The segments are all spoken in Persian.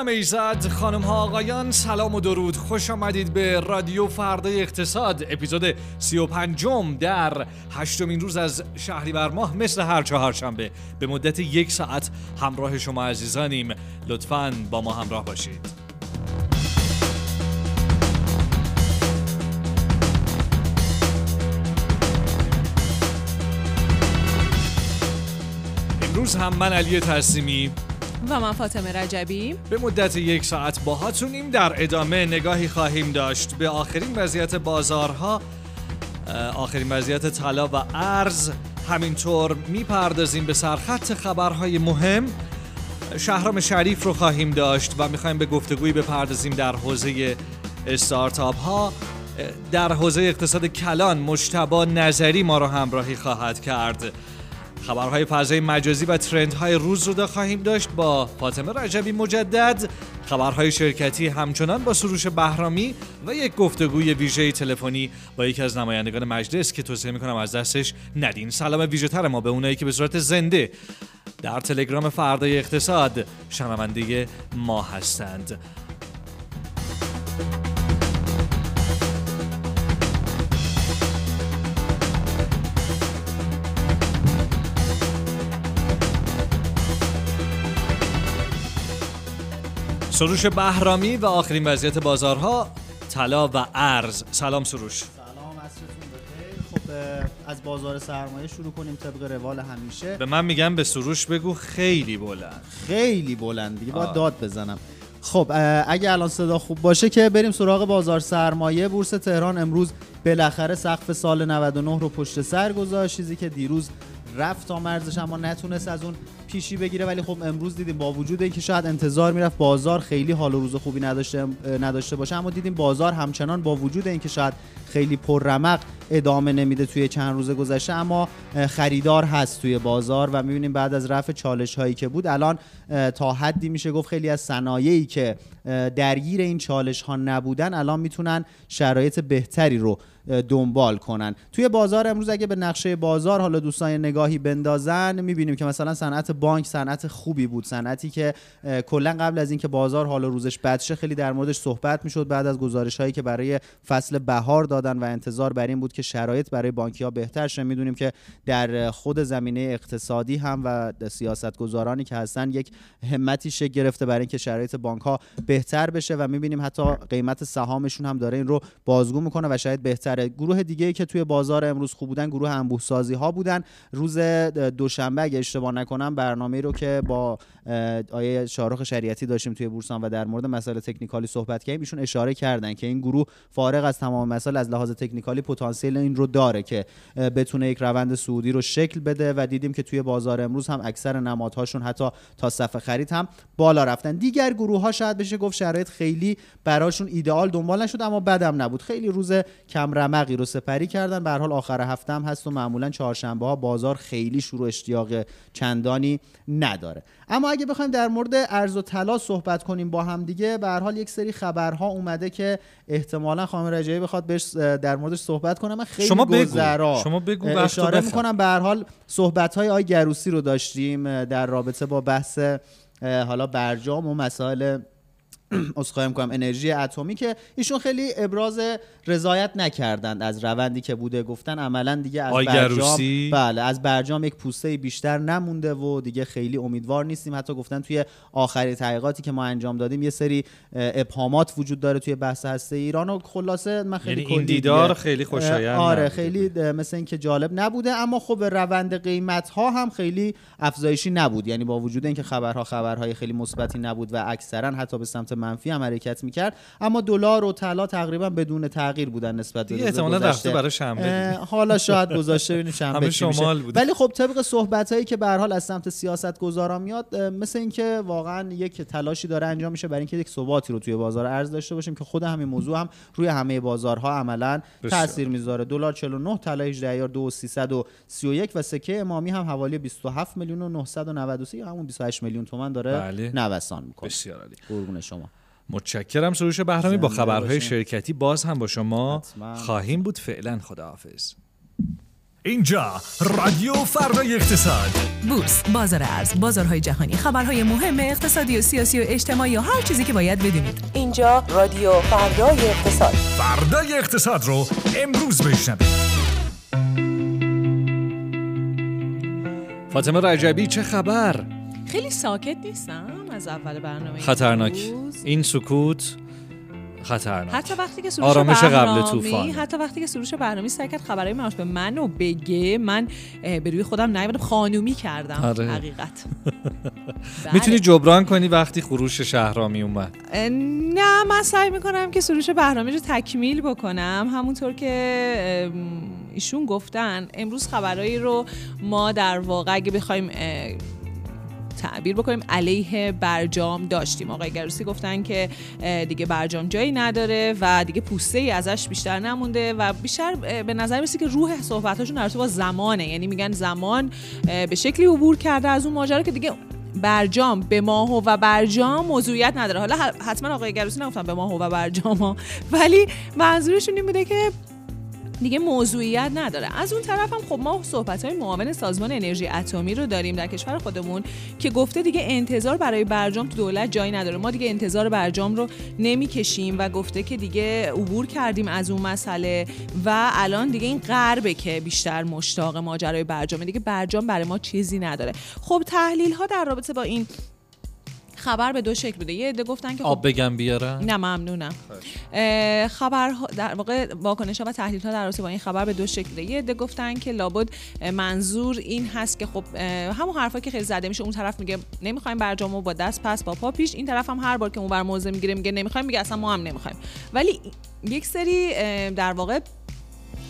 نام ایزد خانم ها آقایان سلام و درود. خوش آمدید به رادیو فردای اقتصاد اپیزود 35 در هشتمین روز از شهریور ماه مثل هر چهارشنبه. به مدت یک ساعت همراه شما عزیزانیم. لطفاً با ما همراه باشید. امروز هم من علی تسلیمی و من فاطمه رجبی. به مدت یک ساعت باهاتونیم. در ادامه نگاهی خواهیم داشت به آخرین وضعیت بازارها. آخرین وضعیت طلا و ارز. همینطور می‌پردازیم به سرخط خبرهای مهم. شهرام شریف رو خواهیم داشت و می‌خوایم به گفتگویی بپردازیم در حوزه استارتاپ ها در حوزه اقتصاد کلان مشتبا نظری ما رو همراهی خواهد کرد. خبرهای فضای مجازی و ترندهای روز رو خواهیم داشت با فاطمه رجبی مجدد. خبرهای شرکتی همچنان با سروش بهرامی و یک گفتگوی ویژه تلفنی با یکی از نمایندگان مجلس که توصیه می‌کنم از دستش ندین سلام ویژه تر ما به اونایی که به صورت زنده در تلگرام فردای اقتصاد شنونده ما هستند. سروش بهرامی و آخرین وضعیت بازارها طلا و ارز. سلام سروش. سلام خب از بازار سرمایه شروع کنیم طبق روال همیشه. به من میگم به سروش بگو خیلی بلند. خیلی بلند دیگه باید داد بزنم. خب اگه الان صدا خوب باشه که بریم سراغ بازار سرمایه. بورس تهران امروز بالاخره سقف سال 99 رو پشت سر گذاشت. چیزی که دیروز رفت تا مرزش اما نتونست از اون پیشی بگیره. ولی خب امروز دیدیم با وجود اینکه شاید انتظار می‌رفت بازار خیلی حال و روز خوبی نداشته نداشته باشه اما دیدیم بازار همچنان با وجود اینکه شاید خیلی پررمق ادامه نمیده توی چند روز گذشته اما خریدار هست توی بازار و می‌بینیم بعد از رفع چالش هایی که بود الان تا حدی میشه گفت خیلی از صنایعی که درگیر این چالش ها نبودن الان می‌تونن شرایط بهتری رو دنبال کنن. توی بازار امروز اگه به نقشه بازار حالا دوستان نگاهی بندازن می‌بینیم که مثلا صنعت بانک صنعت خوبی بود. صنعتی که کلا قبل از اینکه بازار حالا روزش بدشه خیلی در موردش صحبت می‌شد. بعد از گزارش هایی که برای فصل بهار دادن و انتظار بر این بود که شرایط برای بانکی ها بهتر شه. می‌دونیم که در خود زمینه اقتصادی هم و سیاست گذارانی که هستن یک همتی شکل گرفته برای اینکه شرایط بانک ها بهتر بشه و می‌بینیم حتی قیمت سهامشون هم داره این رو بازگو می‌کنه و شاید بهتره گروه دیگه که توی بازار امروز خوب بودن گروه انبوه سازی ها بودن. روز دوشنبه اگه اشتباه نکنم برنامه رو که با آیه شارخ شریعتی داشتیم توی بورسان و در مورد مسائل تکنیکالی صحبت کردیم ایشون اشاره کردن که این گروه فارغ از تمام مسائل از لحاظ تکنیکالی پتانسیل این رو داره که بتونه یک روند سعودی رو شکل بده و دیدیم که توی بازار امروز هم اکثر نمادهاشون حتی تا صفحه خرید هم بالا رفتن. دیگر گروه ها شاید بشه گفت شرایط خیلی براشون ایدئال دنبال نشد اما بدم نبود. خیلی روز کم رمقی رو سپری کردن. به حال آخر هفته هم هست و معمولا چهارشنبه ها بازار خیلی شروع اشتیاق چندانی نداره. اما اگه بخوایم در مورد ارز و طلا صحبت کنیم با هم دیگه به حال یک سری خبرها اومده که احتمالا خانم رجایی بخواد بهش در موردش صحبت کنه. من خیلی شما بگو. شما بگو اشاره می‌کنم. به هر حال صحبت های آی گروسی رو داشتیم در رابطه با بحث حالا برجام و مسائل اسخای می‌کنم. انرژی اتمی که ایشون خیلی ابراز رضایت نکردند از روندی که بوده. گفتن عملا دیگه از برجام بله از برجام یک پوسته بیشتر نمونده و دیگه خیلی امیدوار نیستیم. حتی گفتن توی آخری تحقیقاتی که ما انجام دادیم یه سری ابهامات وجود داره توی بحث هسته ایران و خلاصه من خیلی یعنی این دیدار خیلی خوشایند آره خیلی مثل اینکه جالب نبوده. اما خب روند قیمت ها هم خیلی افزایشی نبود. یعنی با وجود اینکه خبرها خبرهای خیلی مثبتی نبود و اکثرا حتی به سمت منفی هم حرکت می‌کرد اما دلار و طلا تقریبا بدون تغییر بودن نسبت به احتمالاً. رفته برای شنبه حالا شاید گذاشته ببینیم شنبه. شمال بوده. ولی خب طبق صحبت هایی که به حال از سمت سیاست گذاران میاد مثل اینکه واقعا یک تلاشی داره انجام میشه برای اینکه یک ثباتی رو توی بازار ارز داشته باشیم که خود همین موضوع هم روی همه بازارها عملا. تاثیر می‌ذاره دلار 49 طلا 18 ایار 2331 و سکه امامی هم حوالی 27 میلیون و 993 یا همون 28 میلیون تومان داره بله. نوسان می‌کنه بسیار عالی قربون شما متشکرم. سروش بهرامی با خبرهای. شرکتی باز هم با شما حتما. خواهیم بود. فعلا خداحافظ. اینجا رادیو فردای اقتصاد. بورس، بازار ارز، بازارهای جهانی، خبرهای مهم اقتصادی و سیاسی و اجتماعی و هر چیزی که باید بدونید. اینجا رادیو فردای اقتصاد. فردای اقتصاد رو امروز بشنوید. فاطمه رجبی چه خبر؟ خیلی ساکت نیستم از اول برنامه خطرناک. این سکوت خطرناک حتی وقتی که سروش آرامش قبل طوفان. حتی وقتی که سروش بهرامی سعی کرد خبرهای مربوط به منو بگه من به روی خودم نیومدم خانومی کردم آره. حقیقت بله. می‌تونی جبران کنی وقتی خروش شهرامی اومد نه من سعی می‌کنم که سروش بهرامی رو تکمیل بکنم همونطور که ایشون گفتن امروز خبرهایی رو ما در واقع اگه بخوایم تعبیر بکنیم. علیه برجام داشتیم. آقای گروسی گفتن که دیگه برجام جایی نداره و دیگه پوسته ای ازش بیشتر نمونده و بیشتر به نظر می‌رسه که روح صحبتاشون در با زمانه. یعنی میگن زمان به شکلی عبور کرده از اون ماجرا که دیگه برجام به ماهو و برجام موضوعیت نداره. حالا حتما آقای گروسی نگفتن به ماهو و برجام ها. ولی منظورشون این بوده که دیگه موضوعیت نداره. از اون طرف هم خب ما صحبت های معاون سازمان انرژی اتمی رو داریم در کشور خودمون که گفته دیگه انتظار برای برجام تو دولت جایی نداره. ما دیگه انتظار برجام رو نمی‌کشیم و گفته که دیگه عبور کردیم از اون مسئله و الان دیگه این غربه که بیشتر مشتاق ماجرای برجامه. دیگه برجام برای ما چیزی نداره. خب تحلیل ها در رابطه با این خبر به دو شکل بوده. یه عده گفتن که خب آب بگم بیارم نه ممنونم. اه، خبر در واقع واکنش ها و تحلیل ها در رابطه با این خبر به دو شکله یه عده گفتن که لابد منظور این هست که خب همون حرفا که خیلی زده میشه اون طرف میگه نمی‌خوایم برجامو با دست پس با پا پیش. این طرف هم هر بار که اون بر موضع می‌گیره میگه نمی‌خوایم میگه اصلا ما هم نمی‌خوایم. ولی یک سری در واقع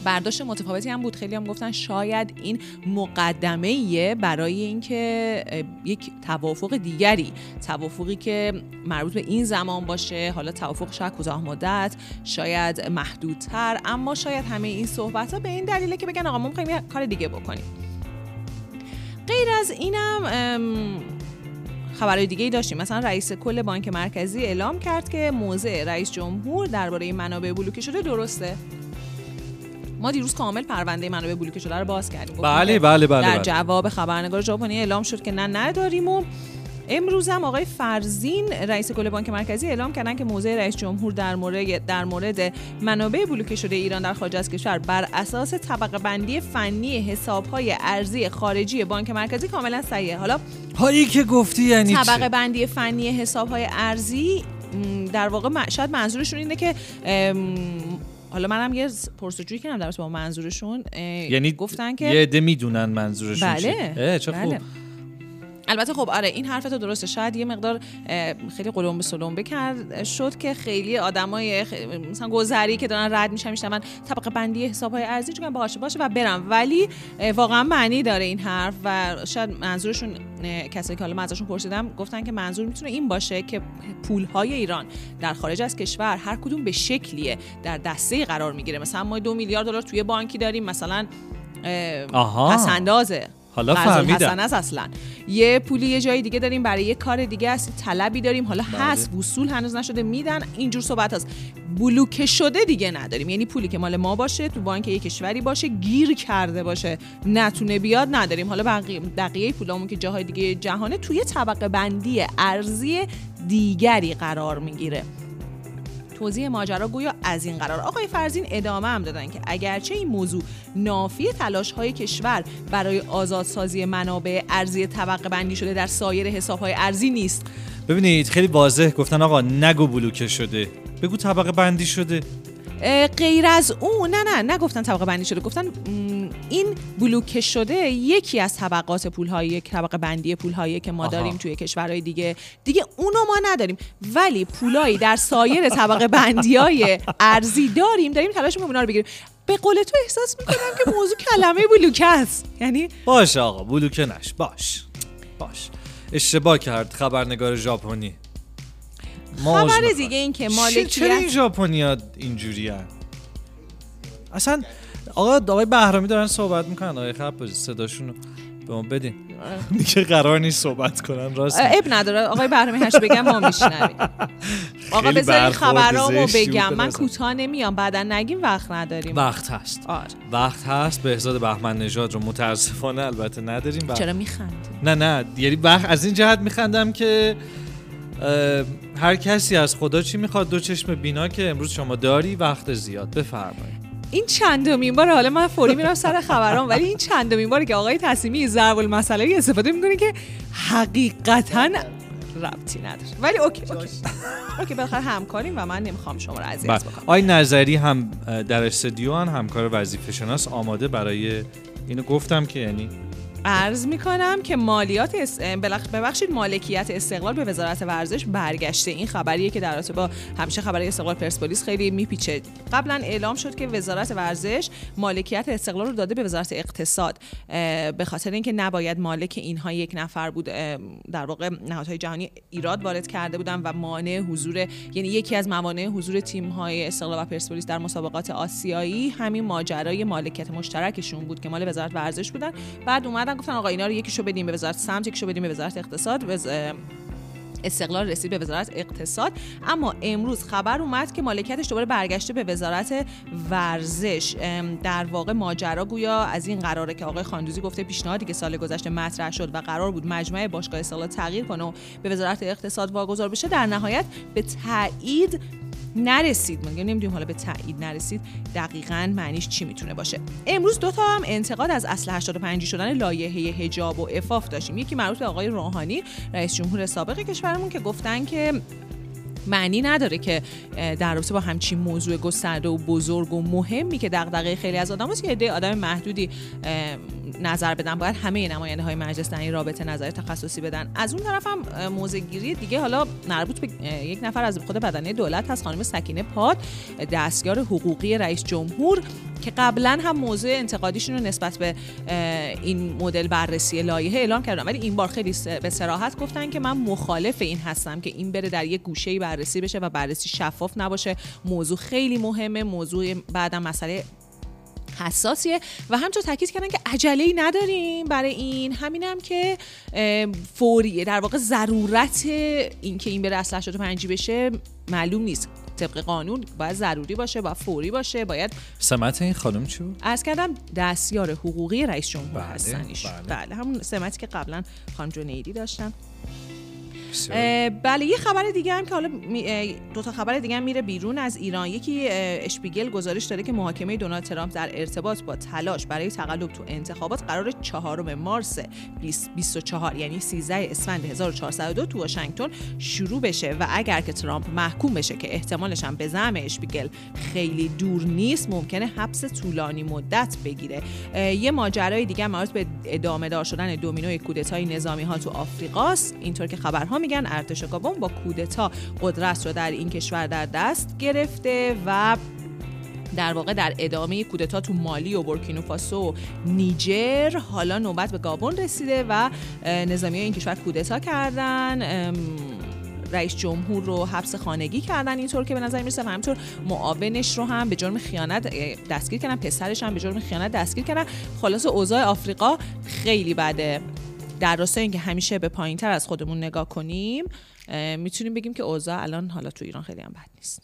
برداشت متفاوتی هم بود. خیلی هم گفتن شاید این مقدمه ایه برای اینکه یک توافق دیگری توافقی که مربوط به این زمان باشه. حالا توافق شاید کوتاه مدت شاید محدودتر اما شاید همه این صحبت ها به این دلیله که بگن آقا ما می‌خوایم کار دیگه بکنیم. غیر از اینم خبرهای دیگه ای داشتیم. مثلا رئیس کل بانک مرکزی اعلام کرد که موضع رئیس جمهور درباره منابع بلوکه شده درسته. ما دیروز کامل پرونده منابع بلوکه شده رو باز کردیم بله که بله بله, در بله. جواب خبرنگار ژاپنی اعلام شد که نه نداریم و امروز هم آقای فرزین رئیس کل بانک مرکزی اعلام کردن که موضع رئیس جمهور در مورد در مورد منابع بلوکه شده ایران در خارج از کشور بر اساس طبقه بندی فنی حسابهای ارزی خارجی بانک مرکزی کاملا صحیحه حالا هایی که گفتی یعنی طبقه؟ بندی فنی حسابهای ارزی در واقع شاید منظورشون اینه که حالا منم یه پرسجویی کردم در با منظورشون یعنی گفتن که یه عده می‌دونن منظورشون. بله چه بله. البته خب آره این حرف تو درسته. شاید یه مقدار خیلی قلمبه سلمبه کرد شد که خیلی آدمای خ... مثلا گذری که دارن رد میشن میشنون طبقه بندی حساب های ارزی چون باشه باشه و برم ولی واقعا معنی داره این حرف و شاید منظورشون کسایی که حالا من ازشون پرسیدم گفتن که منظور می‌تونه این باشه که پول های ایران در خارج از کشور هر کدوم به شکلیه در دسته قرار می‌گیره. مثلا ما دو میلیارد دلار توی بانکی داریم مثلا اه، آها. پس اندازه حالا فهمیدم. است اصلا. یه پولی یه جای دیگه داریم برای یه کار دیگه است. طلبی داریم. حالا بله. هست وصول هنوز نشده. میدن اینجور صحبت هست بلوکه شده دیگه نداریم. یعنی پولی که مال ما باشه تو بانک یه کشوری باشه گیر کرده باشه. نتونه بیاد نداریم. حالا بقیه بقیه پولامون که جاهای دیگه جهانه توی طبقه بندی ارزی دیگری قرار می‌گیره. توضیح ماجرا گویا از این قرار. آقای فرزین ادامه هم دادن که اگرچه این موضوع نافی تلاش های کشور برای آزادسازی منابع ارزی طبقه بندی شده در سایر حساب های ارزی نیست. ببینید خیلی واضح گفتن آقا نگو بلوکه شده. بگو طبقه بندی شده. غیر از اون نه نه نگفتن طبقه بندی شده گفتن این بلوکه شده یکی از طبقات پول هایی طبقه بندی پول هایی که ما آها. داریم توی کشورهای دیگه. دیگه اونو ما نداریم. ولی پولایی در سایر طبقه بندی های ارزی داریم داریم تلاش می‌کنیم اونا رو بگیریم. به قول تو احساس می‌کنم که موضوع کلمه بلوکه است. یعنی باش آقا بلوکه نش باش باش. اشتباه کرد خبرنگار ژاپنی. ما خبر. دیگه این که چه- چرا این مالکیت ژاپنی ها اینجوری اصلا آقا آقای بهرامی دارن صحبت می‌کنن آقای خب صداشون رو به ما بدین. دیگه قرار نیست صحبت کنن راست اب نداره. آقای بهرامی هرچی بگم ما میشنویم. آقا بذارین خبرامو بگم. من. کوتاه نمیام بعدا نگیم وقت نداریم. وقت هست. آره. وقت هست. بهزاد بهمن نژاد رو متاسفانه البته نداریم. چرا میخندی؟ نه نه. یعنی وقت از این جهت میخندم که هر کسی از خدا چی می‌خواد؟ دو چشم بینا که امروز شما داری وقت زیاد. بفرمایید. این چندمین بار حالا من فوری میرم سر خبرام ولی این چندمین باره که آقای تصمیمی ضرب المثله استفاده می‌کنه که حقیقتا ربطی نداره. ولی okay okay. okay بالاخره همکاریم و من نمی‌خوام شما رو اذیت بله. بکنم. آی نظری هم در استودیو هن، همکار وظیفه شناس آماده برای اینو گفتم که یعنی عرض می‌کنم که مالیات اس... بلخ... ببخشید مالکیت استقلال به وزارت ورزش برگشته. این خبریه که در رابطه با همیشه خبری استقلال پرسپولیس خیلی میپیچه. قبلا اعلام شد که وزارت ورزش مالکیت استقلال رو داده به وزارت اقتصاد به خاطر اینکه نباید مالک اینها یک نفر بود در واقع نهادهای جهانی ایراد وارد کرده بودن و مانع حضور یعنی یکی از موانع حضور تیم های استقلال و پرسپولیس در مسابقات آسیایی همین ماجرای مالکیت مشترکشون بود که مال وزارت ورزش بودن. بعد اومدن گفتن آقا اینا رو یکیشو بدیم به وزارت سمت یکیشو بدیم به وزارت اقتصاد وز... استقلال رسید به وزارت اقتصاد. اما امروز خبر اومد که مالکیتش دوباره برگشته به وزارت ورزش. در واقع ماجرا گویا از این قراره که آقای خاندوزی گفته پیشنهادی که سال گذشته مطرح شد و قرار بود مجمع باشگاه استقلال تغییر کنه و به وزارت اقتصاد واگذار بشه در نهایت به تایید نرسید. میگم نمی‌دونیم حالا به تایید نرسید. دقیقا معنیش چی می‌تونه باشه. امروز دو تا هم انتقاد از اصل 85 شدن لایحه حجاب و عفاف داشتیم. یکی مربوط به آقای روحانی رئیس جمهور سابق کشورمون که گفتن که معنی نداره که در رابطه با همچین موضوع گسترده و بزرگ و مهمی که دغدغه خیلی از آدم هست که عده آدم محدودی نظر بدن. باید همه نماینده های مجلس در این رابطه نظر تخصصی بدن. از اون طرف هم موضع گیری دیگه حالا مربوط به یک نفر از خود بدنه دولت هست خانم سکینه پاد دستیار حقوقی رئیس جمهور. که قبلا هم موضوع انتقادیشون رو نسبت به این مدل بررسی لایحه اعلام کردن. ولی این بار خیلی به صراحت گفتن که من مخالف این هستم که این بره در یک گوشه بررسی بشه و بررسی شفاف نباشه. موضوع خیلی مهمه. موضوع بعدم مسئله حساسیه. و همچنین تاکید کردن که عجله ای نداریم برای این. همینم که فوریه. در واقع ضرورت اینکه این بره اصل 85 بشه معلوم نیست. طبق قانون باید ضروری باشه باید فوری باشه باید سمت این خانم چی بود؟ عرض کردم دستیار حقوقی رئیس جمهور بله، هستن ایشون. بله. بله همون سمتی که قبلا خانم جنیدی داشتن بله یه خبر دیگه هم که حالا دو تا خبر دیگه هم میره بیرون از ایران. یکی اشپیگل گزارش داده که محاکمه دونالد ترامپ در ارتباط با تلاش برای تقلب تو انتخابات قرار چهارم مارس 2024 یعنی 13 اسفند 1402 تو واشنگتن شروع بشه و اگر که ترامپ محکوم بشه که احتمالش هم به زعم اشپیگل خیلی دور نیست ممکنه حبس طولانی مدت بگیره. یه ماجرای دیگه مربوط به ادامه دار شدن دومینوی کودتای نظامی ها تو آفریقاست. اینطور که خبرها میگن ارتش گابون با کودتا قدرت رو در این کشور در دست گرفته و در واقع در ادامه کودتا تو مالی و بورکینوفاسو و نیجر حالا نوبت به گابون رسیده و نظامی این کشور کودتا کردن رئیس جمهور رو حبس خانگی کردن اینطور که به نظر می‌رسه و همینطور معاونش رو هم به جرم خیانت دستگیر کردن پسرش هم به جرم خیانت دستگیر کردن. خلاص اوضاع آفریقا خیلی بده. در راستای اینکه همیشه به پایین تر از خودمون نگاه کنیم می‌تونیم بگیم که اوضاع الان حالا تو ایران خیلی هم بد نیست.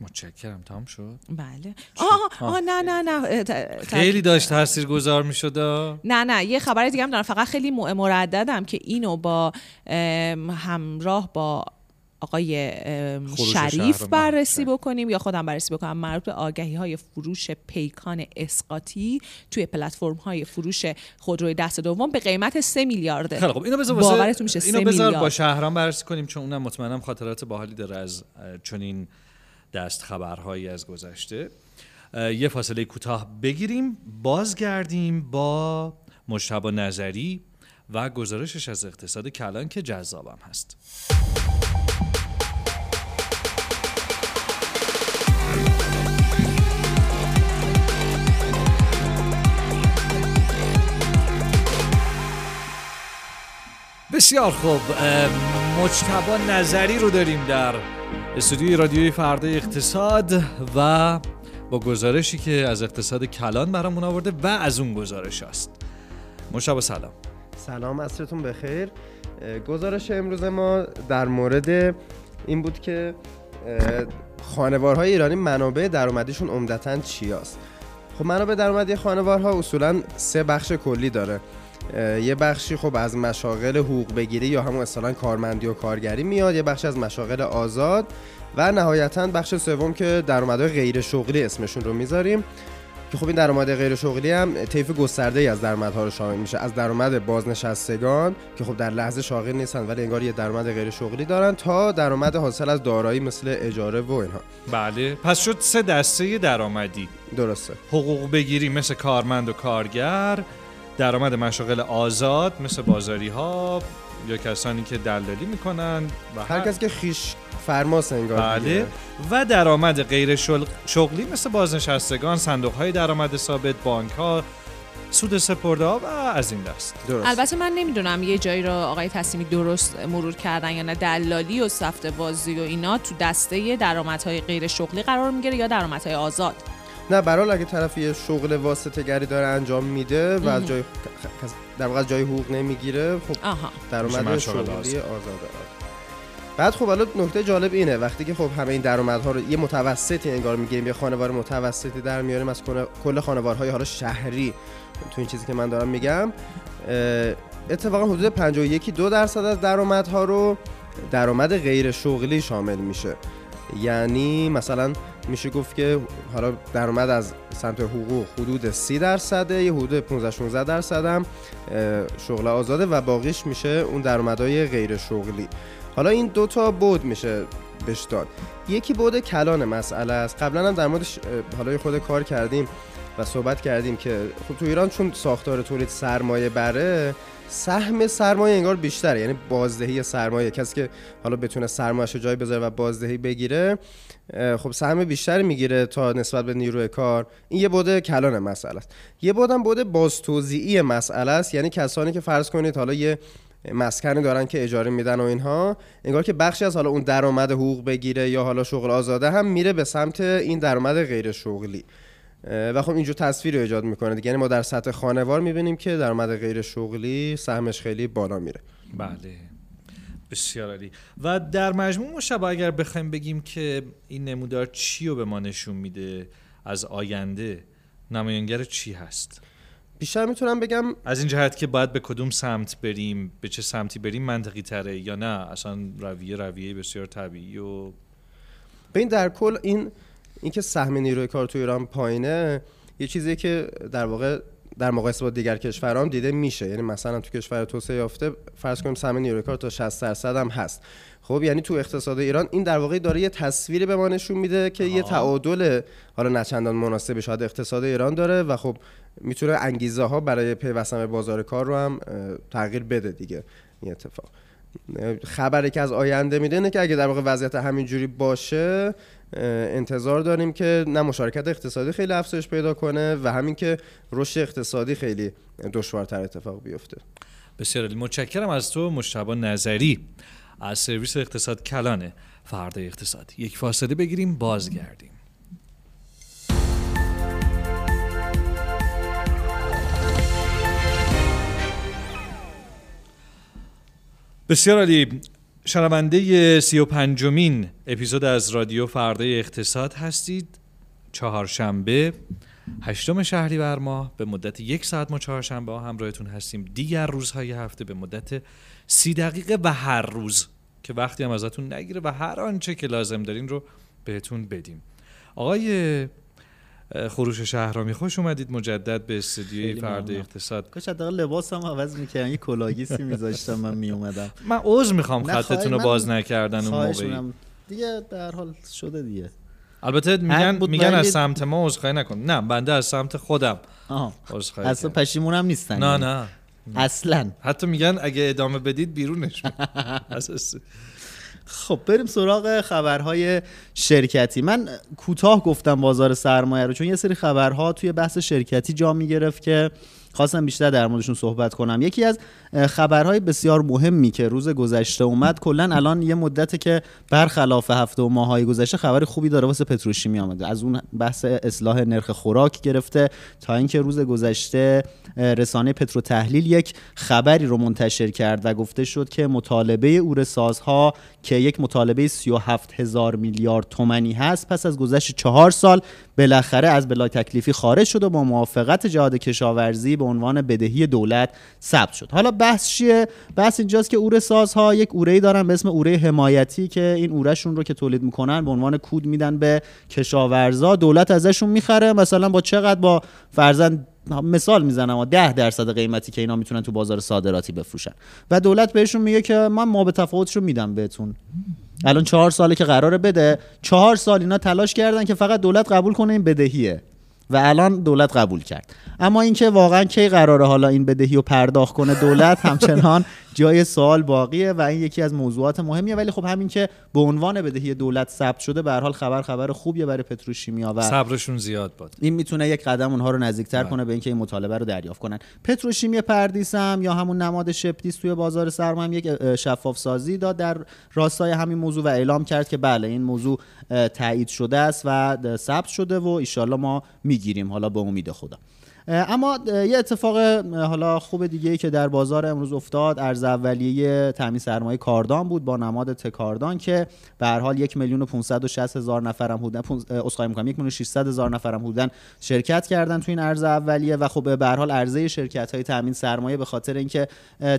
متشکرم. تمام شد؟ بله. آه, آه نه نه نه. ت- خیلی داشت تاثیر گذار می شد نه نه. یه خبر دیگه هم دارم. فقط خیلی مرددم که اینو با همراه با آقای شریف بررسی. بکنیم یا خودم بررسی بکنم. مربوط به آگهی های فروش پیکان اسقاطی توی پلتفرم های فروش خودروی دست دوم به قیمت 3 میلیارده خیلی خب اینو بذار واسه باورتون میشه اینو 3 بذار با میلیارد شهرام بررسی کنیم چون اونم مطمئنم خاطرات باحالی داره از چنین دست خبرهایی از گذشته. یه فاصله کوتاه بگیریم. بازگردیم با مشتبه نظری و گزارشش از اقتصاد کلان که جذابم هست. بسیار خوب مجتبا نظری رو داریم در استودیوی رادیوی فردا اقتصاد و با گزارشی که از اقتصاد کلان برامون آورده و از اون گزارش هست مشتبا سلام. سلام عصرتون بخیر. گزارش امروز ما در مورد این بود که خانوارهای ایرانی منابع درآمدیشون عمدتا چی است خب منابع درآمدی خانوارها اصولا سه بخش کلی داره. یه بخشی خب از مشاغل حقوق بگیری یا همون اصطلاحا کارمندی و کارگری میاد یه بخشی از مشاغل آزاد و نهایتا بخش سوم که درآمدهای غیر شغلی اسمشون رو می‌ذاریم. که خب این درآمد غیر شغلی هم طیف گسترده ای از درآمدها رو شامل میشه. از درآمد بازنشستگان که خب در لحظه شاغل نیستن ولی انگار یه درآمد غیر شغلی دارن تا درآمد حاصل از دارایی مثل اجاره و اینها. بله. پس شد سه دسته درآمدی. درسته. حقوق بگیری مثل کارمند و کارگر درآمد مشاغل آزاد مثل بازاری ها یا کسانی که دلالی می‌کنن و هر کس که خیش فرماس انگار بله. و درآمد غیر شغلی مثل بازنشستگان صندوق های درآمد ثابت بانک ها سود سپرده ها و از این دست. درست. البته من نمی‌دونم یه جایی رو آقای تصمیمی درست مرور کردن یا نه. دلالی و سفت بازی و اینا تو دسته درآمدهای غیر شغلی قرار می‌گیره یا درآمدهای آزاد؟ نه برحال اگه طرف یه شغل واسطه گری داره انجام میده و از جای در واقع جای حقوق نمی‌گیره خب درآمد شغلی آزاده بعد خب حالا نکته جالب اینه وقتی که خب همه این درآمدها رو یه متوسطی انگار میگیم یه خانوار متوسطی در میاریم از کل خانوارهای حالا شهری تو این چیزی که من دارم میگم اتفاقا حدود 51 دو درصد از درآمدها رو درآمد غیر شغلی شامل میشه. یعنی مثلا میشه گفت که حالا درآمد از سمت حقوق حدود 30 درصده یه حدود 15 16 درصد هم شغل آزاده و باقیش میشه اون درآمدهای غیر شغلی. حالا این دو تا بود میشه بهش یکی بود کلان مسئله است. قبلا هم در موردش حالا خود کار کردیم و صحبت کردیم که خب تو ایران چون ساختار تولید سرمایه بره سهم سرمایه انگار بیشتره. یعنی بازدهی سرمایه کسی که حالا بتونه سرمایه‌شو جای بذاره و بازدهی بگیره خب سهم بیشتری می‌گیره تا نسبت به نیروی کار. این یه بوده کلان مسئله است. یه بودم بوده بازتوزیعی مسئله است. یعنی کسانی که فرض کنید حالا یه مسکنی دارن که اجاره میدن و اینها انگار که بخشی از حالا اون درآمد حقوق بگیره یا حالا شغل آزاده هم میره به سمت این درآمد غیر شغلی. و خب اینجور تصویر رو ایجاد می‌کنه دیگه. یعنی ما در سطح خانوار می‌بینیم که درآمد غیر شغلی سهمش خیلی بالا میره. بله. بسیار عالی. و در مجموع مشابه اگر بخوایم بگیم که این نمودار چی رو به ما نشون میده از آینده نمایانگر چی هست؟ بیشتر می‌تونم بگم از این جهت که باید به کدوم سمت بریم به چه سمتی بریم منطقی تره یا نه؟ اصلا رویه رویه بسیار طبیعی و به این در کل این اینکه سهم نیروی کار تو ایران پایینه یه چیزی که در واقع در مقایسه با دیگر کشوران دیده میشه. یعنی مثلا تو کشور توسعه یافته فرض کنیم سهم نیروی کار تا 60 درصد هم هست. خب یعنی تو اقتصاد ایران این در واقع داره یه تصویری به ما نشون میده که یه تعادل حالا نچندان مناسب شاید اقتصاد ایران داره و خب می‌تونه انگیزه ها برای پیوستن به بازار کار رو هم تغییر بده دیگه. این اتفاق. خبری که از آینده میده اینه که اگه در واقع وضعیت همینجوری باشه انتظار داریم که نه مشارکت اقتصادی خیلی افزایش پیدا کنه و همین که رشد اقتصادی خیلی دشوارتر اتفاق بیفته. بسیار متشکرم از تو مشتبه نظری. از سرویس اقتصاد کلانه فردا اقتصاد یک فاصله بگیریم بازگردیم. بسیار عالی. شنونده سی و پنجمین اپیزود از رادیو فردا اقتصاد هستید. چهارشنبه هشتم شهریور ماه. به مدت یک ساعت ما چهارشنبه ها همراهتون هستیم. دیگر روزهای هفته به مدت سی دقیقه و هر روز. که وقتی هم ازتون نگیره و هر آنچه که لازم دارین رو بهتون بدیم. آقای خروش شهرامی خوش اومدید مجدد به استودیوی فرد اقتصاد. کاش حداقل لباسم عوض می‌کردم یه کلاگیسی میذاشتم من میومدم من عذر می‌خوام خطتون رو باز نکردن اون موقعی. دیگه در حال شده دیگه. البته میگن میگن از سمت ما عذرخواهی نکن. نه بنده از سمت خودم عذرخواهی اصلا پشیمونم نیستن نه نه. اصلا. حتی میگن اگه ادامه بدید بیرونش خب بریم سراغ خبرهای شرکتی. من کوتاه گفتم بازار سرمایه رو چون یه سری خبرها توی بحث شرکتی جا می‌گرفت که خواستم بیشتر در موردشون صحبت کنم. یکی از خبرهای بسیار مهمی که روز گذشته اومد کلا الان یه مدته که برخلاف هفته و ماهای گذشته خبر خوبی داره واسه پتروشیمی آمده. از اون بحث اصلاح نرخ خوراک گرفته تا اینکه روز گذشته رسانه پترو تحلیل یک خبری رو منتشر کرد و گفته شد که مطالبه اورسازها که یک مطالبه 37 هزار میلیارد تومنی هست پس از گذشت چهار سال بالاخره از بلا تکلیفی خارج شد و با موافقت جهاد کشاورزی به عنوان بدهی دولت ثبت شد. حالا بحث چیه؟ بحث اینجاست که اوره سازها یک اوره دارن به اسم اوره حمایتی که این اورهشون رو که تولید می‌کنن به عنوان کود میدن به کشاورزا. دولت ازشون می‌خره. مثلا با چقدر با فرزن مثال می‌زنم 10 درصد قیمتی که اینا می‌تونن تو بازار صادراتی بفروشن. و دولت بهشون میگه که من ما به تفاوتش رو میدم بهتون. الان چهار ساله که قراره بده. چهار سال اینا تلاش کردن که فقط دولت قبول کنه این بدهیه. و الان دولت قبول کرد. اما اینکه واقعا کی قراره حالا این بدهی رو پرداخت کنه دولت همچنان جای سوال باقیه و این یکی از موضوعات مهمیه. ولی خب همین که به عنوان بدهی دولت ثبت شده به حال خبر خبر خوبیه برای پتروشیمیا و صبرشون زیاد باد این می‌تونه یک قدم اونها رو نزدیکتر بله. کنه به اینکه این مطالبه رو دریافت کنن. پتروشیمی پردیس هم یا همون نماد شپتیس توی بازار سرمایه هم یک شفاف سازی داد در راستای همین موضوع و اعلام کرد که بله این موضوع تایید شده است و ثبت شده و ایشالله ما می‌گیریم. حالا به امید خدا. اما یه اتفاق حالا خوب دیگه ای که در بازار امروز افتاد ارز اولیه تامین سرمایه کاردان بود با نماد تکاردان که به هر حال یک میلیون و 560 هزار نفرم بودن اسخای می‌کنم یک میلیون 600 هزار نفرم بودن شرکت کردن تو این ارز اولیه و خب به هر حال عرضه شرکت های تامین سرمایه به خاطر اینکه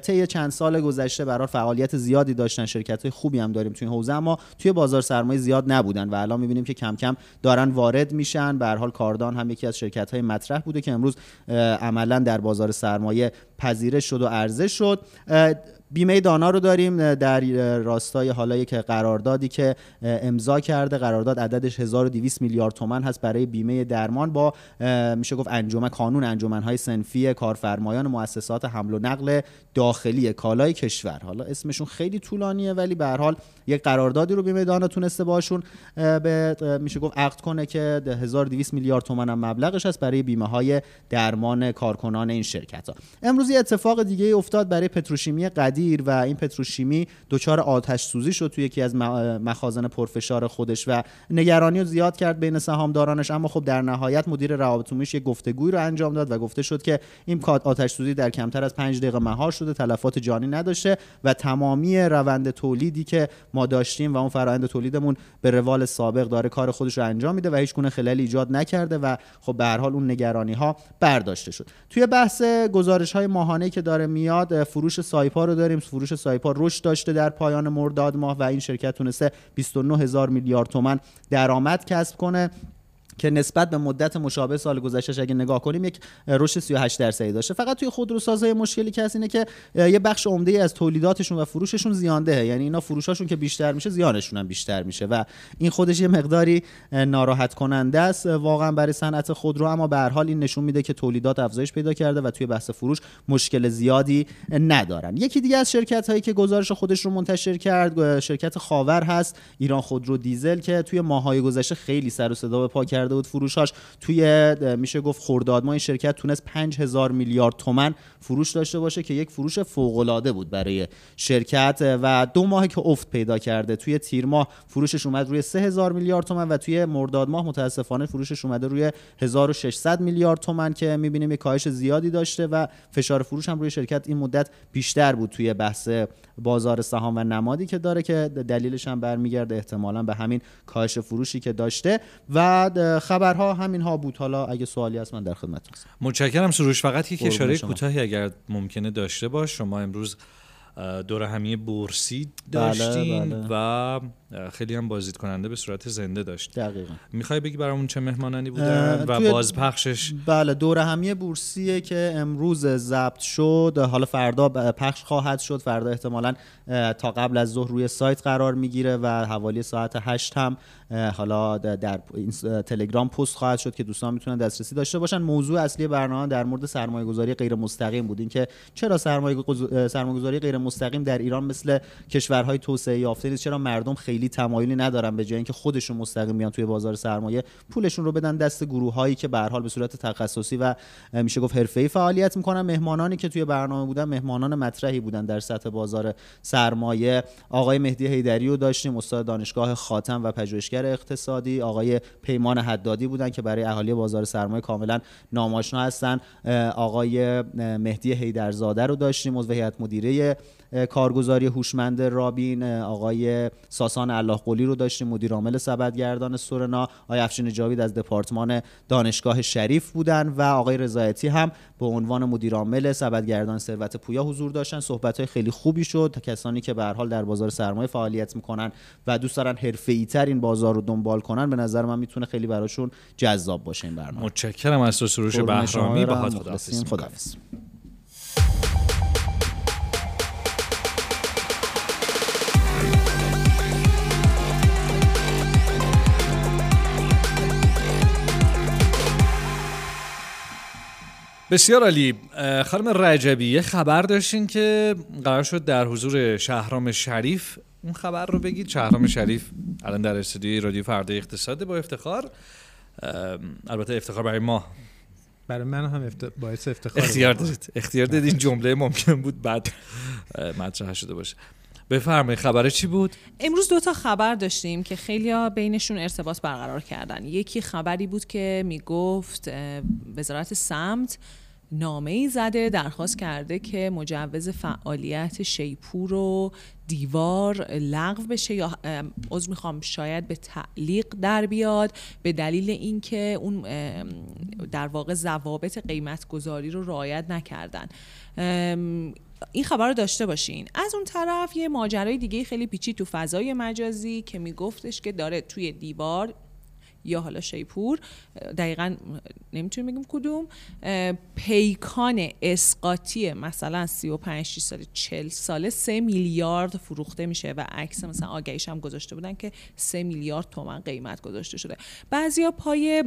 طی چند سال گذشته به فعالیت زیادی داشتن شرکت های خوبی هم داریم تو این حوزه اما توی بازار سرمایه زیاد نبودن و الان می‌بینیم که کم کم دارن وارد میشن به هر حال کاردان هم یکی از شرکت های مطرح بوده که امروز عملا در بازار سرمایه پذیرش شد و عرضه شد. بیمه دانا رو داریم در راستای حالا یک قراردادی که امضا کرده. قرارداد عددش 1200 میلیارد تومن هست برای بیمه درمان با میشه گفت انجمن قانون انجمنهای سنفی کارفرمایان مؤسسات حمل و نقل داخلی کالای کشور. حالا اسمشون خیلی طولانیه ولی به هر حال یک قراردادی رو بیمه دانا تونسته باشون به میشه گفت عقد کنه که 1200 میلیارد تومن هم مبلغش هست برای بیمه های درمان کارکنان این شرکت ها امروز یه اتفاق دیگه افتاد برای پتروشیمی قدیر و این پتروشیمی دچار آتش سوزی شد توی یکی از مخازن پرفشار خودش و نگرانی رو زیاد کرد بین سهامدارانش. اما خب در نهایت مدیر روابط عمومیش یک گفتگوی رو انجام داد و گفته شد که این آتش سوزی در کمتر از 5 دقیقه مهار شده تلفات جانی نداشته و تمامی روند تولیدی که ما داشتیم و اون فرآیند تولیدمون به روال سابق داره کار خودش رو انجام میده و هیچ گونه خلالی ایجاد نکرده و خب به هر حال اون نگرانی ها برداشته شد. توی بحث گزارش های ماهانه که داره میاد فروش سایپا رو داریم. فروش سایپا رشد داشته در پایان مرداد ماه و این شرکت تونسته 29 هزار میلیارد تومن درآمد کسب کنه. که نسبت به مدت مشابه سال گذشته اگه نگاه کنیم یک رشد 38 درصدی داشته. فقط توی خودروسازهای مشکلی که اینه که یه بخش عمده از تولیداتشون و فروششون زیانده. یعنی اینا فروشاشون که بیشتر میشه زیانشون هم بیشتر میشه و این خودش یه مقداری ناراحت کننده است. واقعا برای صنعت خودرو اما به هر حال این نشون میده که تولیدات افزایش پیدا کرده و توی بحث فروش مشکل زیادی ندارن. یکی دیگه از شرکت هایی که گزارش خودش رو منتشر کرد شرکت خاور هست ایران خودرو دیزل که توی ماهای گذشته خیلی سر و صدا به پا کرد کرده بود فروشاش. توی میشه گفت خرداد ما این شرکت تونست 5000 میلیارد تومن فروش داشته باشه که یک فروش فوق العاده بود برای شرکت. و دو ماه که افت پیدا کرده توی تیر ماه فروشش اومد روی 3000 میلیارد تومن و توی مرداد ماه متاسفانه فروشش اومده روی 1600 میلیارد تومن که می‌بینیم یک کاهش زیادی داشته و فشار فروش هم روی شرکت این مدت بیشتر بود توی بحث بازار سهام و نمادی که داره که دلیلش هم برمیگرده. احتمالا به همین کاهش فروشی که داشته. و خبرها همین ها بود. حالا اگه سوالی هست من در خدمتتون متشکرم سروش. فقط یک اشاره کوتاهی اگر ممکنه داشته باش. شما امروز دور همی بورسی بله، داشتیم بله. و خیلی هم بازدید کننده به صورت زنده داشت. دقیقا. می‌خوای بگی برامون چه مهمانانی بودن و بازپخشش؟ بله دور همی بورسیه که امروز ضبط شد. حالا فردا پخش خواهد شد. فردا احتمالا تا قبل از ظهر روی سایت قرار می‌گیره و حوالی ساعت 8 هم حالا در تلگرام پست خواهد شد که دوستان می‌تونن دسترسی داشته باشن. موضوع اصلی برنامه در مورد سرمایه گذاری غیر مستقیم بود. اینکه چرا سرمایه گذاری غیر مستقیم در ایران مثل کشورهای توسعه یافته نیست. چرا مردم خیلی تمایلی ندارن به جای اینکه خودشون مستقیم میان توی بازار سرمایه پولشون رو بدن دست گروه هایی که به حال به صورت تخصصی و میشه گفت حرفه‌ای فعالیت می‌کنن. مهمانانی که توی برنامه بودن مهمانان مطرحی بودن در سطح بازار سرمایه. آقای مهدی حیدری رو داشتیم استاد دانشگاه خاتم و پژوهشگر اقتصادی. آقای پیمان حدادی بودن که برای اهالی بازار سرمایه کاملا ناماشنا هستن. آقای مهدی حیدرزاده رو داشتیم عضو هیئت مدیره کارگزاری هوشمند رابین آقای ساسان الله قلی رو داشتیم مدیر عامل سبدگردان سورنا آقای افشین جاوید از دپارتمان دانشگاه شریف بودن و آقای رضایتی هم به عنوان مدیر عامل سبدگردان ثروت پویا حضور داشتن. صحبت های خیلی خوبی شد. کسانی که به حال در بازار سرمایه فعالیت می‌کنن و دوست دارن حرفه‌ای تر این بازار رو دنبال کنن به نظر من می‌تونه خیلی براشون جذاب باشه این برنامه. متشکرم. از سروش بهرامی. با بسیار عالی. خانم رجبی یه خبر داشتین که قرار شد در حضور شهرام شریف اون خبر رو بگید. شهرام شریف الان در استودیوی رادیو فردا اقتصاد با افتخار. البته افتخار برای ما. برای من هم افت... باعث افتخار اختیار دارید. اختیار دادید جمله ممکن بود بعد مطرح شده باشه. بفرمایید خبر چی بود؟ امروز دو تا خبر داشتیم که خیلی ها بینشون ارتباط برقرار کردن. یکی خبری بود که می‌گفت وزارت سمت نامه ای زده درخواست کرده که مجوز فعالیت شیپور و دیوار لغو بشه یا عذر می‌خوام شاید به تعلیق در بیاد به دلیل اینکه اون در واقع ضوابط قیمت گذاری رو رعایت نکردن. این خبر رو داشته باشین. از اون طرف یه ماجرای دیگه خیلی پیچی تو فضای مجازی که میگفتش که داره توی دیوار یا حالا شیپور دقیقا نمی‌تونیم بگیم کدوم پیکان اسقاطی مثلا 35 سال 40 ساله 3 میلیارد فروخته میشه و عکس مثلا آگهیش هم گذاشته بودن که 3 میلیارد تومن قیمت گذاشته شده. بعضیا پای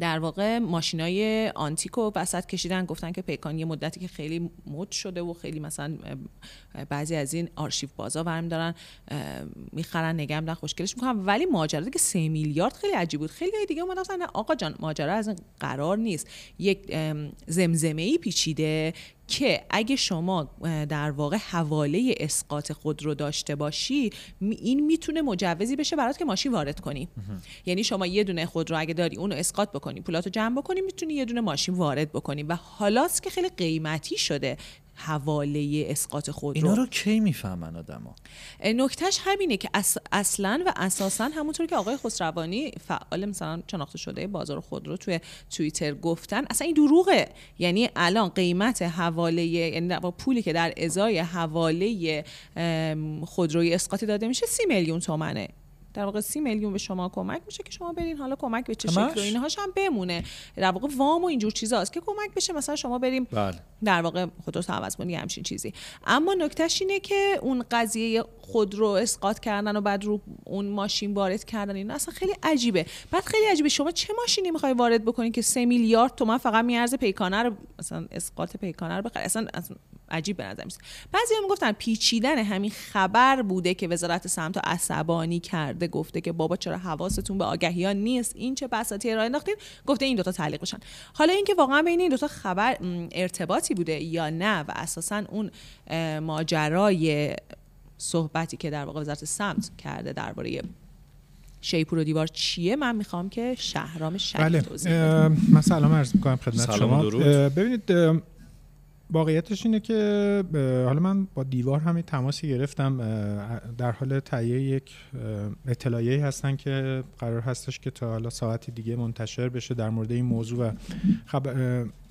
در واقع ماشینای آنتیکو وسط کشیدن گفتن که پیکان یه مدتی که خیلی مد شده و خیلی مثلا بعضی از این آرشیو بازا برمی دارن می‌خرن نگه میدن خوشگلش می‌کنن. ولی ماجرا که سه میلیارد خیلی عجیب بود. خیلی دیگه اومدن آقا جان ماجرا از این قرار نیست. یک زمزمه ای پیچیده که اگه شما در واقع حواله اسقاط خود رو داشته باشی این می‌تونه مجوزی بشه برات که ماشین وارد کنی. یعنی شما یه دونه خود رو اگه داری اونو اسقاط بکنی پولاتو جمع بکنی می‌تونی یه دونه ماشین وارد بکنی. و حالاست که خیلی قیمتی شده. حواله اسقاط خود اینا رو. کی می‌فهمن آدما؟ نکتهش همینه که اصلا و اساسا همونطور که آقای خسروانی فعال مثلا شناخته شده بازار خودرو توی توییتر گفتن اصلا این دروغه. یعنی الان قیمت حواله یعنی پولی که در ازای حواله خودروی اسقاطی داده میشه سی میلیون تومنه. در واقع سی میلیون به شما کمک میشه که شما برین حالا کمک به چه شکل و اینهاش هم بمونه. در واقع وام و اینجور چیزاست که کمک بشه مثلا شما بریم بله. در واقع خودرو عوض کنی همچین چیزی. اما نکتهش اینه که اون قضیه خودرو اسقاط کردن و بعد رو اون ماشین وارد کردن این اصلا خیلی عجیبه. بعد خیلی عجیبه. شما چه ماشینی می‌خوای وارد بکنی که سه میلیارد تومن فقط میارزه پیکانه رو مثلا اسقاط پیکانه رو بخری؟ اصلا, اصلا عجیب به نظر میسه بعضی می‌گفتن پیچیدن همین خبر بوده که وزارت سمت عصبانی کرده گفته که بابا چرا حواستون به آگهی ها نیست؟ این چه بساطی ارائه انداختین؟ گفته این دوتا تعلیق بشن. حالا اینکه واقعا بین این دوتا خبر ارتباطی بوده یا نه و اساسا اون ماجرای صحبتی که در واقع وزارت سمت کرده درباره شیپور و دیوار چیه من می‌خوام که شهرام شریف بله. توضیح من سلام عرض می‌کنم خدمت شما. ببینید واقعیتش اینه که حالا من با دیوار همین تماسی گرفتم در حال تهیه یک اطلاعیه هستن که قرار هستش که تا حالا ساعتی دیگه منتشر بشه در مورد این موضوع و خب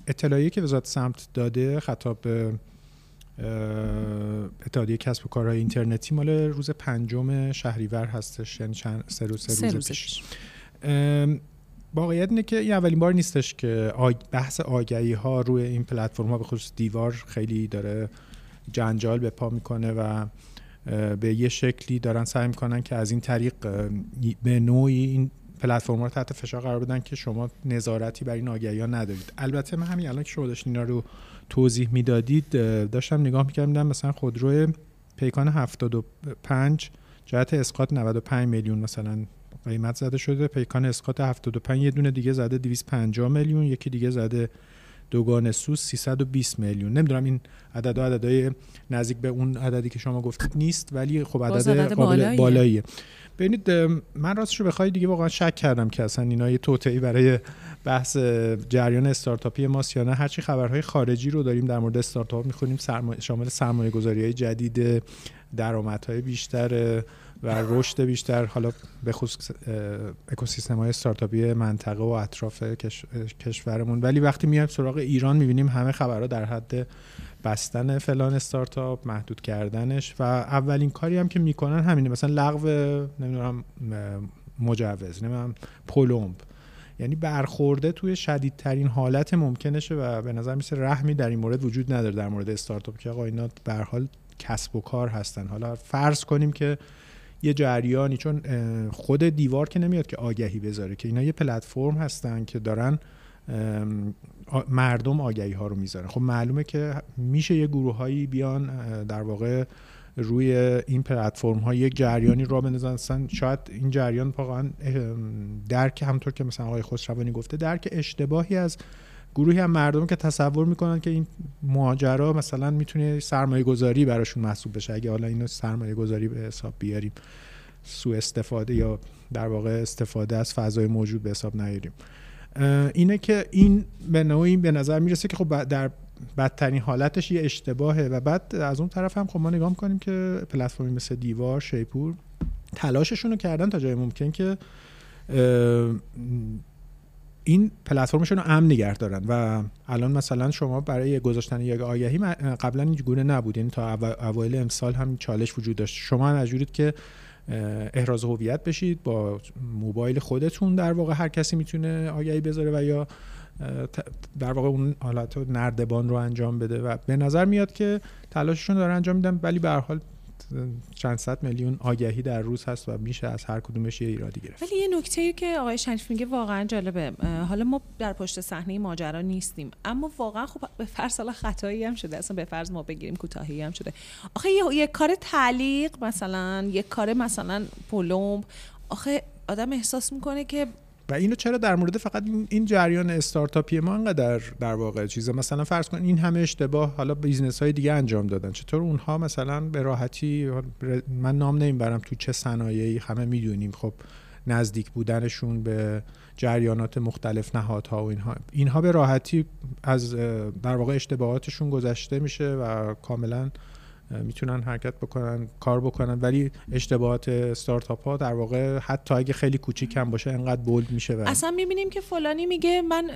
اطلاعیه که وزارت سمت داده خطاب اتحادیه کسب و کارهای اینترنتی مال روز پنجم شهریور هستش یعنی چند سه روز سه روز, پیش. واقعیت اینه که این اولین بار نیستش که بحث آگهی ها روی این پلتفرم ها به خصوص دیوار خیلی داره جنجال به پا می‌کنه و به یه شکلی دارن سعی می‌کنن که از این طریق به نوعی این پلتفرم رو تحت فشار قرار بدن که شما نظارتی بر این آگهی ها ندارید. البته من همین الان که شما داشتین اینا رو توضیح می‌دادید داشتم نگاه می‌کردم مثلا خودرو پیکان 75 جهت اسقاط 95 میلیون مثلا قیمت زده شده. پیکان اسقاط 75 یه دونه دیگه زده 250 میلیون یکی دیگه زده دوگان سوس 320 میلیون. نمی‌دونم این عدد عددهای نزدیک به اون عددی که شما گفتید نیست ولی خب عدد, قابل بالاییه. ببینید من راستش رو بخوای دیگه واقعا شک کردم که اصلا اینا یه توطئه‌ای برای بحث جریان استارتاپی ماست یا نه. هرچی خبرهای خارجی رو داریم در مورد استارتاپ می‌خونیم شامل سرمایه گذاری های جدید درآمدهای بیشتر و رشد بیشتر حالا به خصوص اکوسیستم های استارتاپی منطقه و اطراف کشورمون. ولی وقتی میایم سراغ ایران می‌بینیم همه خبرها در حد بستن فلان استارتاپ محدود کردنش و اولین کاری هم که می‌کنن همینه. مثلا لغو نمی‌دونم مجوز نمی‌دونم پولومب یعنی برخورده توی شدیدترین حالت ممکنشه و به نظر میسه رحمی در این مورد وجود نداره در مورد استارتاپ که آقا اینا به حال کسب و کار هستن. حالا فرض کنیم که یه جریانی چون خود دیوار که نمیاد که آگهی بذاره که اینا یه پلتفرم هستن که دارن مردم آگهی ها رو می‌ذارن. خب معلومه که میشه یه گروه هایی بیان در واقع روی این پلتفرم ها یک جریانی را بندازن. شاید این جریان واقعا درک همطور که مثلا آقای خسروانی گفته درک اشتباهی از گروهی هم مردم که تصور می‌کنن که این ماجرا مثلا می‌تونه سرمایه گذاری براشون محسوب بشه. اگه حالا اینو سرمایه گذاری به حساب بیاریم سو استفاده یا در واقع استفاده از فضای موجود به حساب نیاریم. اینه که این به نوعی به نظر می‌رسه که خب در بدترین حالتش یه اشتباهه و بعد از اون طرف هم خب ما نگاه می‌کنیم که پلتفرمی مثل دیوار شیپور تلاششون رو کردن تا جای ممکن که این پلتفرمشون رو امن نگه دارن و الان مثلا شما برای گذاشتن یک آگهی قبلا این گونه نبود. یعنی تا اوایل امسال هم چالش وجود داشت. شما مجبورید که احراز هویت بشید با موبایل خودتون در واقع هر کسی می‌تونه آگهی بذاره و یا در واقع اون حالت نردبان رو انجام بده. و به نظر میاد که تلاششون داره انجام میدن ولی به هر حال چند صد میلیون آگهی در روز هست و میشه از هر کدومش یه ایرادی گرفت. ولی یه نکته که آقای شریف میگه واقعا جالبه. حالا ما در پشت صحنه ماجرا نیستیم اما واقعا خب به فرض حالا خطایی هم شده. اصلا به فرض ما بگیریم کوتاهی هم شده. آخه یه, کار تعلیق مثلا یه کار مثلا پلمب آخه آدم احساس می‌کنه که و اینو چرا در مورد فقط این جریان استارتاپی ما انقدر در واقع چیزه؟ مثلا فرض کن این همه اشتباه حالا business های دیگه انجام دادن. چطور اونها مثلا به راحتی من نام نمی‌برم تو چه صنایعی همه می‌دونیم. خب نزدیک بودنشون به جریانات مختلف نهادها و اینها. اینها به راحتی از در واقع اشتباهاتشون گذشته میشه و کاملا می‌تونن حرکت بکنن کار بکنن. ولی اشتباهات استارتاپ ها در واقع حتی اگه خیلی کوچیک هم باشه انقدر بولد میشه و اصلا می‌بینیم که فلانی میگه من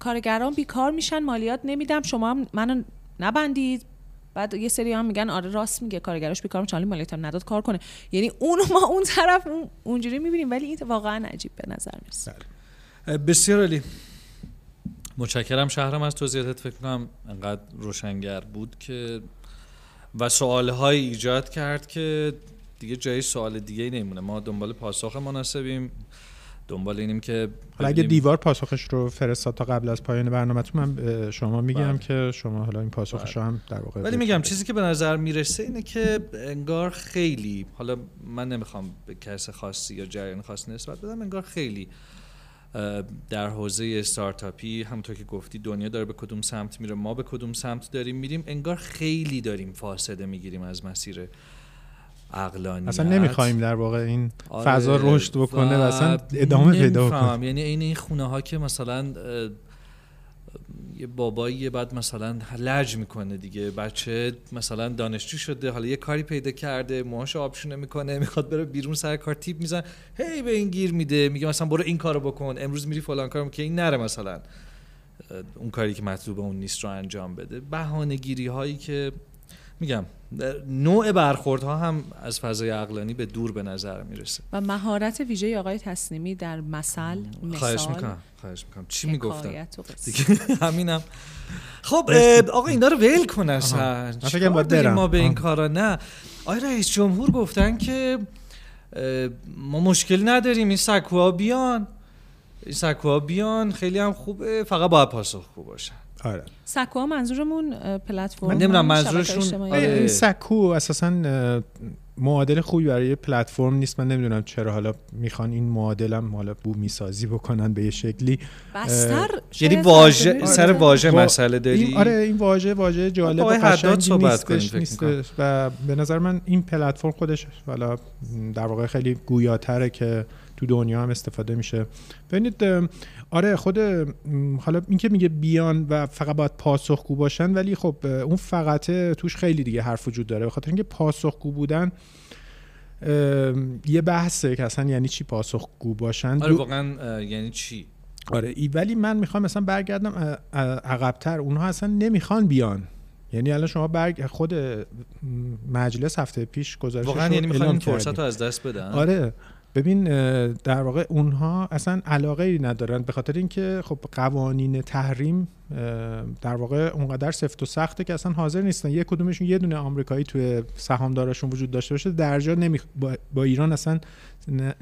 کارگران بیکار میشن مالیات نمیدم شما هم منو نبندید. بعد یه سری هم میگن آره راست میگه کارگراش بیکار میشن مالیات هم نداد کار کنه. یعنی اون ما اون طرف اونجوری می‌بینیم ولی این واقعا عجیب به نظر می‌رسه. بله. بسیار عالی. متشکرم شهرم از توضیحاتت فکر کنم انقدر روشنگر بود که و سوالهایی ایجاد کرد که دیگه جای سوال دیگه ای نمونه ما دنبال پاسخ مناسبیم دنبال اینیم که حالا اگه دیوار پاسخش رو فرستاد تا قبل از پایان برنامهتون من شما میگم بله. که شما حالا این پاسخش بله. هم در واقع ولی میگم چیزی که به نظر می‌رسه اینه که انگار خیلی حالا من نمی‌خوام به کس خاصی یا جریان خاصی نسبت بدم انگار خیلی در حوزه استارتاپی همونطور که گفتی دنیا داره به کدوم سمت میره. ما به کدوم سمت داریم میریم. انگار خیلی داریم فاصله می‌گیریم از مسیر عقلانیت اصلا نمی‌خوایم در واقع این آره فضا رشد بکنه و اصلا ادامه پیدا کنه یعنی این این خونه ها که مثلا یه بابایی بعد مثلا لج می‌کنه دیگه. بچه مثلا دانشجو شده حالا یه کاری پیدا کرده موهاش آبشونه می‌کنه می‌خواد بره بیرون سر کار تیپ میزن هی به این گیر میده میگه مثلا برو این کارو بکن. امروز میری فلان کارو که این نره مثلا. اون کاری که مطلوب اون نیست رو انجام بده. بهانه گیری هایی که میگم نوع برخوردها هم از فضای عقلانی به دور به نظر می‌رسه. و مهارت ویژه آقای تسلیمی در مثل مثال. خواهش می‌کنم. چی می‌گفتم؟ همینم. خب آقا اینا رو ول کن اصلا. ما به این کارا؟ نه. آقای رئیس جمهور گفتن که ما مشکلی نداریم این سکوها بیان. این سکوها بیان خیلی هم خوبه. فقط باید پاسخگو باشن آره. سکو منظورمون پلتفرم من نمی‌دونم منظورشون آره. سکو اساسا معادل خوبی برای پلتفرم نیست. من نمی‌دونم چرا. حالا می‌خوان این معادلم حالا بو می‌سازی بکنن به یه شکلی. بستر یعنی واژه سر واژه مسئله داری این آره این واژه واژه جالب و قشنگی نیستش نیستش. و به نظر من این پلتفرم خودش حالا در واقع خیلی گویاتره که تو دنیا هم استفاده میشه. ببینید آره خود حالا اینکه میگه بیان و فقط باید پاسخگو باشن ولی خب اون فقط توش خیلی دیگه حرف وجود داره. بخاطر اینکه پاسخگو بودن یه بحثه که اصلا یعنی چی پاسخگو باشن؟ آره واقعا یعنی چی؟ آره ای ولی من می‌خوام مثلا برگردم عقبتر. اونها اصلا نمی‌خوان بیان. یعنی الان شما برگ خود مجلس هفته پیش گذاشته واقعا یعنی می‌خوان این فرصت رو از دست بدن؟ آره. ببین در واقع اونها اصلا علاقه ای ندارن به خاطر اینکه خب قوانین تحریم در واقع اونقدر سفت و سخته که اصلا حاضر نیستن. یه کدومشون یه دونه آمریکایی توی سهامدارشون وجود داشته باشه درجا نمی با ایران اصلا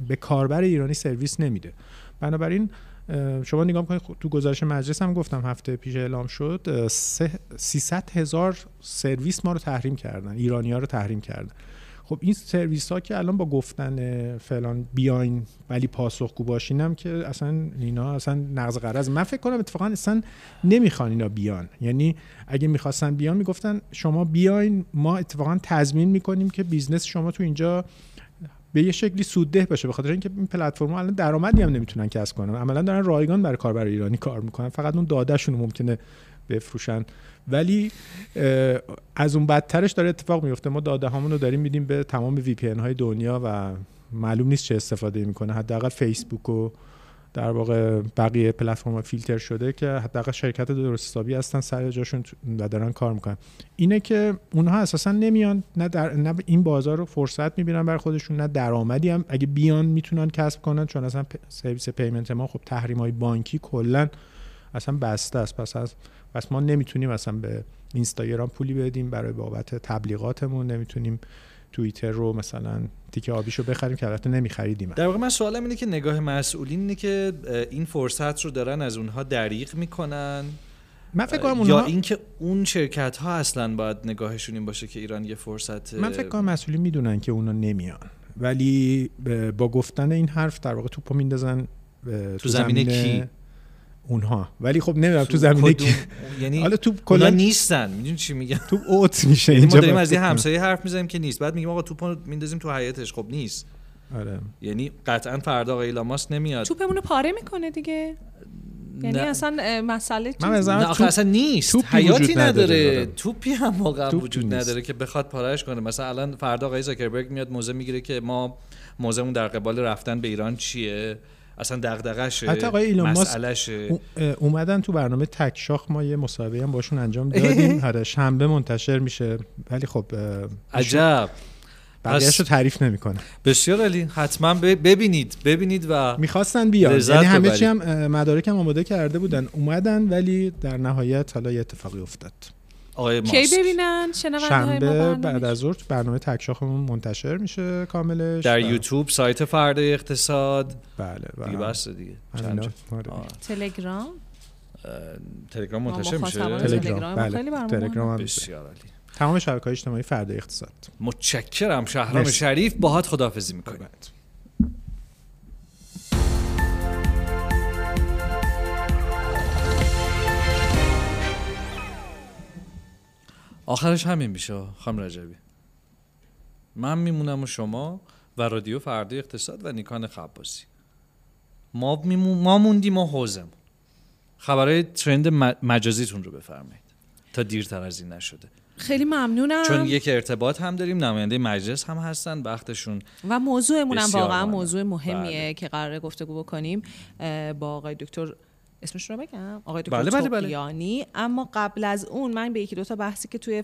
به کاربر ایرانی سرویس نمیده. بنابراین شما نگاه کنید تو گزارش مجلس هم گفتم هفته پیش اعلام شد 300 هزار سرویس ما رو تحریم کردن ایرانی ها رو تحریم کردن. خب این سرویس ها که الان با گفتن فلان بیاین ولی پاسخگو باشینم که اصلا اینا اصلا نقض غرض من فکر کنم اتفاقا اصلا نمی‌خوان اینا بیان. یعنی اگه می‌خواستن بیان می‌گفتن شما بیاین ما اتفاقا تضمین می‌کنیم که business شما تو اینجا به یه شکلی سودده باشه. به خاطر اینکه این پلتفرم الان درآمدی هم نمی‌تونن کسب کنن. عملا دارن رایگان برای کاربر ایرانی کار می‌کنن. فقط اون دادهشون ممکنه بفروشن. ولی از اون بدترش داره اتفاق میفته. ما داده هامون رو داریم میدیم به تمام VP های دنیا و معلوم نیست چه استفاده می‌کنه. حداقل فیسبوک و در واقع بقیه پلتفرم فیلتر شده که حداقل شرکت درست حسابی هستن سر جاشون و دارن کار می‌کنن. اینه که اونها اساسا نمیان نه, در نه این بازار رو فرصت می‌بینن بر خودشون نه درآمدی هم. اگه بیان می‌تونن کسب کنن چون اصلا سرویس payment ما خب تحریم های بانکی کلا اصلا بسته است. پس از پس ما نمی‌تونیم اصلا به اینستاگرام پولی بدیم. برای بابت تبلیغاتمون نمی‌تونیم توییتر رو مثلا تیکه آبیشو بخریم که البته نمیخریدیم در واقع من سوالم اینه که نگاه مسئولین اینه که این فرصت رو دارن از اونها دریغ می‌کنن من فکر کنم اونها... یا اینکه اون شرکت ها اصلا باید نگاهشون این باشه که ایران یه فرصت من فکر کنم مسئولین می‌دونن که اونا نمیان. ولی با گفتن این حرف در واقع توپو میندازن تو زمینه کی؟ اونها. ولی خب نمی‌دونم تو زمینه که یعنی حالا تو کلا نیستن. می‌دونی چی میگم؟ تو اوت میشه اینجا ما داریم از یه همسایه حرف می‌زنیم که نیست. بعد میگیم آقا توپو میندازیم تو حیاتش خب نیست. آره. یعنی قطعا فردا آقا ایلاماس نمیاد. توپمون پاره می‌کنه دیگه. یعنی نه. اصلا مسئله من نه آخه اصلا نیست. حیاتی نداره توپی هم واقعا وجود نداره که بخواد پارهش کنه. مثلا الان فردا آقای زاکربرگ میاد موزه می‌گیره که ما موزمون در قبال رفتن به ایران چیه؟ اصلا دغدغشه حتی آقای ایلان اومدن تو برنامه تک شاخ ما یه مصاحبه هم باشون انجام دادیم. هر شنبه منتشر میشه. ولی خب عجب. بقیه‌اش رو تعریف نمی‌کنه. بسیار علی حتما ببینید ببینید و می‌خواستن بیان. یعنی همه چی هم مدارک هم آماده کرده بودن. اومدن ولی در نهایت حالا یه اتفاقی افتاد. آقای ماسک کی ببینن؟ شنبه بعد از ظهر برنامه تکشاخمون منتشر میشه کاملش. در یوتیوب سایت فردا اقتصاد. بله بله. دیگه بس دیگه. آره. تلگرام؟ تلگرام منتشر میشه؟ تلگرام. بله تلگرام بسیار عالی. تمام شبکه‌های اجتماعی فردا اقتصاد. متشکرم شهرام شریف باهات خداحافظی می‌کنیم. آخرش همین میشه خانم رجبی. من میمونم و شما و رادیو فردا اقتصاد و نیکان خباسی. ما, میمون... ما موندیم و حوزمون. خبرهای ترند مجازیتون رو بفرمایید. تا دیرتر از این نشده. خیلی ممنونم. چون یک ارتباط هم داریم نماینده مجلس هم هستن وقتشون و موضوعمون هم واقعا موضوع مهمیه بله. که قراره گفتگو بکنیم با آقای دکتر اسمش رو بگم. آقای دکتر بله بله اما قبل از اون من به یکی دو تا بحثی که توی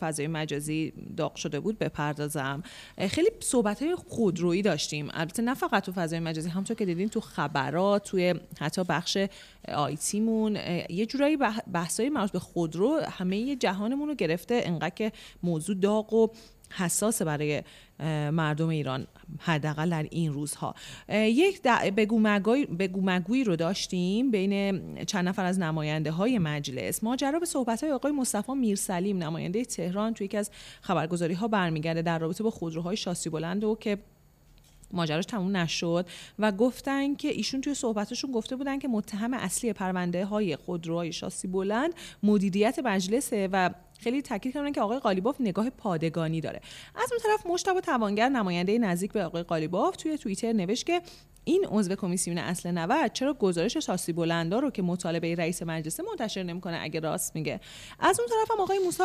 فضای مجازی داغ شده بود بپردازم. خیلی صحبت های خودرویی داشتیم. البته نه فقط تو فضای مجازی همونطور که دیدین تو خبرات توی حتی بخش آیتیمون یه جورایی بحثای مربوط به خودرو همه جهانمون رو گرفته. انقدر که موضوع داغ و حساس برای مردم ایران حداقل در این روزها. یک بگو مگوی رو داشتیم بین چند نفر از نماینده های مجلس. ماجرا به صحبت های آقای مصطفی میرسلیم. نماینده تهران توی یکی از خبرگزاری ها برمیگرده در رابطه با خودروهای شاسی بلند و که ماجراش تموم نشد و گفتن که ایشون توی صحبتشون گفته بودن که متهم اصلی پرونده های خودروهای شاسی بلند مدیریت مجلسه و خیلی تاکید کردن که آقای قالیباف نگاه پادگانی داره. از اون طرف مشتبه توانگر نماینده نزدیک به آقای قالیباف توی توییتر نوشت که این عضو کمیسیون اصل 90 چرا گزارش شاسی بلندا رو که مطالبه رئیس مجلس منتشر نمی‌کنه اگه راست میگه. از اون طرف هم آقای موسی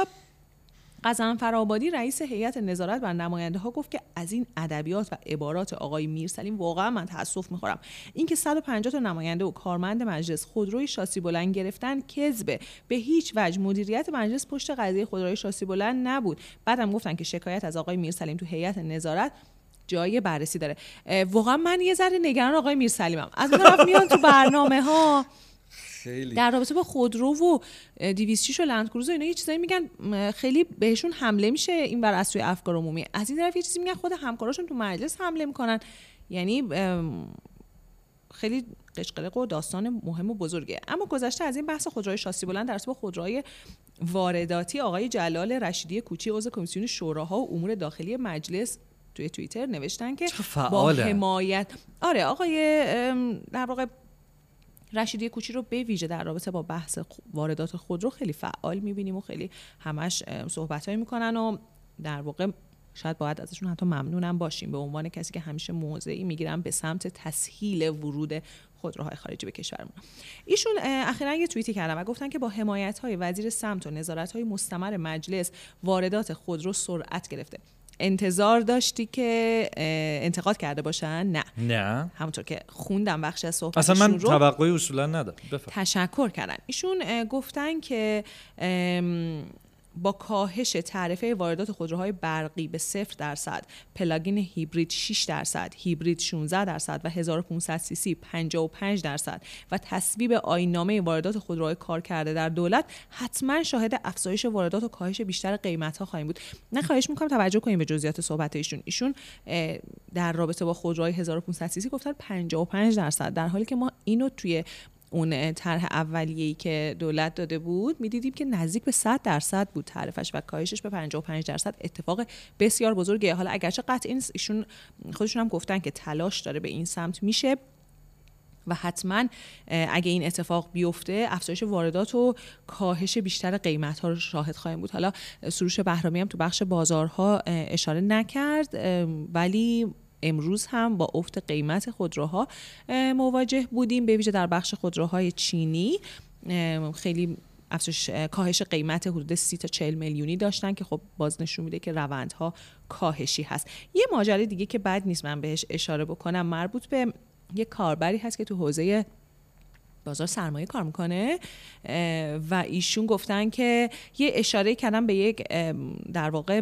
قزن فرابادی رئیس هیئت نظارت بر نماینده ها گفت که از این ادبیات و عبارات آقای میرسلیم واقعا من تاسف می‌خورم. اینکه 150 تا نماینده و کارمند مجلس خودروی شاسی بلند گرفتن کذبه. به هیچ وجه مدیریت مجلس پشت قضیه خودروی شاسی بلند نبود. بعدم گفتن که شکایت از آقای میرسلیم تو هیئت نظارت جای بررسی داره. واقعا من یه ذره نگران آقای میرسلیمم. از اون طرف میان تو برنامه ها خیلی. در رابطه با خودرو و 206 و لندکروز و اینا یه چیزایی میگن خیلی بهشون حمله میشه این بر از سوی افکار عمومی. از این طرف یه چیزی میگن خود همکاراشون تو مجلس حمله می‌کنن. یعنی خیلی قشقلق و داستان مهم و بزرگه. اما گذشته از این بحث خودروهای شاسی بلند در با خودروهای وارداتی آقای جلال رشیدی کوچی عضو کمیسیون شوراها و امور داخلی مجلس توی توییتر نوشتن که با حمایت آره آقای در واقع رشیدی کوچی رو به ویژه در رابطه با بحث واردات خودرو خیلی فعال می‌بینیم و خیلی همش صحبت می‌کنن و در واقع شاید باید ازشون حتی ممنونم باشیم. به عنوان کسی که همیشه موضعی می‌گیرن به سمت تسهیل ورود خودروهای خارجی به کشورمون. ایشون اخیرا یه توییتی کردن و گفتن که با حمایت های وزیر سمت و نظارت های مستمر مجلس واردات خودرو سرعت گرفته. انتظار داشتی که انتقاد کرده باشن؟ نه. نه. همونطور که خوندم بخش از صحبت اصلا من توقعی اصولا ندارم. تشکر کردن. ایشون گفتن که با کاهش تعرفه واردات خودروهای برقی به صفر درصد پلاگین هیبرید 6 درصد هیبرید 16 درصد و 1500 سی سی 55 درصد و تصویب آینامه واردات خودروهای کار کرده در دولت حتما شاهد افزایش واردات و کاهش بیشتر قیمت ها خواهیم بود. نه خواهش می‌کنم توجه کنیم به جزئیات صحبت ایشون. ایشون در رابطه با خودروهای 1500 سی سی گفتن 55 درصد در حالی که ما اینو توی اون طرح اولیه‌ای که دولت داده بود می‌دیدیم که نزدیک به 100 درصد بود تعرفش و کاهشش به 55 درصد. اتفاق بسیار بزرگه. حالا اگرچه قطع ایشون خودشون هم گفتن که تلاش داره به این سمت میشه و حتما اگه این اتفاق بیفته افزایش واردات و کاهش بیشتر قیمت ها رو شاهد خواهیم بود. حالا سروش بهرامی هم تو بخش بازارها اشاره نکرد ولی امروز هم با افت قیمت خودروها مواجه بودیم به ویژه در بخش خودروهای چینی. خیلی افزایش کاهش قیمت حدود 30 تا 40 میلیونی داشتن که خب باز نشون میده که روندها کاهشی هست. یه ماجرای دیگه که بد نیست من بهش اشاره بکنم مربوط به یه کاربری هست که تو حوزه بازار سرمایه کار می‌کنه و ایشون گفتن که یه اشاره کردن به یک در واقع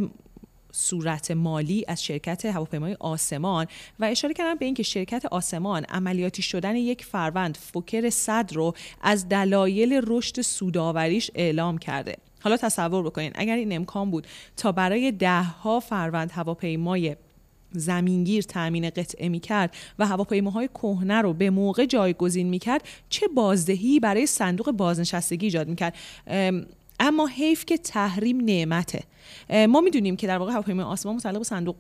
صورت مالی از شرکت هواپیمای آسمان و اشاره کردن به اینکه شرکت آسمان عملیاتی شدن یک فروند فوکر صد رو از دلایل رشد سوداوریش اعلام کرده. حالا تصور بکنین اگر این امکان بود تا برای ده ها فروند هواپیمای زمینگیر تامین قطعه می کرد و هواپیماهای کهنه رو به موقع جایگزین می کرد چه بازدهی برای صندوق بازنشستگی ایجاد می کرد اما حیف که تحریم نعمته. ما می‌دونیم که در واقع هواپیمای آسمان متعلق به صندوق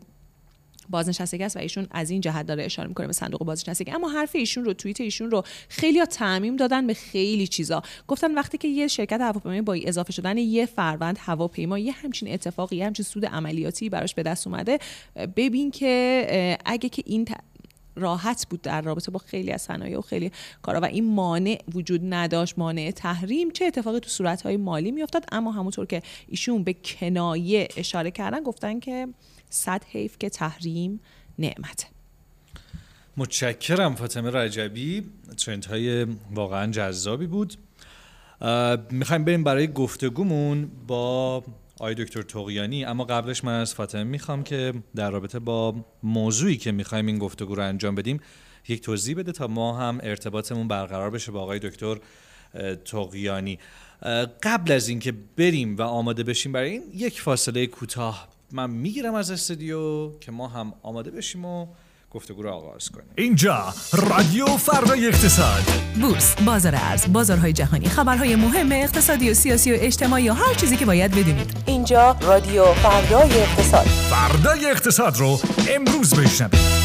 بازنشستگی است و ایشون از این جهت داره اشاره می‌کنه به صندوق بازنشستگی. اما حرف ایشون رو توییت ایشون رو خیلی تعمیم دادن به خیلی چیزا. گفتن وقتی که یه شرکت هواپیمایی با اضافه شدن یه فروند هواپیما یه همچین اتفاقی یه همچین سود عملیاتی براش به دست اومده ببین که اگه که این راحت بود در رابطه با خیلی از صنایع و خیلی کارا و این مانع وجود نداشت مانع تحریم. چه اتفاقی تو صورتهای مالی میافتاد؟ اما همونطور که ایشون به کنایه اشاره کردن گفتن که صد حیف که تحریم نعمت. متشکرم فاطمه رجبی. ترنت های واقعا جذابی بود. می‌خوایم بریم برای گفتگومون با آقای دکتر توقیانی اما قبلش من از فاطمه می‌خوام که در رابطه با موضوعی که می‌خوایم این گفتگو رو انجام بدیم یک توضیح بده تا ما هم ارتباطمون برقرار بشه با آقای دکتر توقیانی قبل از اینکه بریم و آماده بشیم برای این یک فاصله کوتاه من می‌گیرم از استودیو که ما هم آماده بشیم و گفتگو رو آغاز کنیم. اینجا رادیو فردای اقتصاد. بورس بازار ارز بازارهای جهانی خبرهای مهم اقتصادی و سیاسی و اجتماعی و هر چیزی که باید بدونید. اینجا رادیو فردای اقتصاد. فردای اقتصاد رو امروز بشنوید.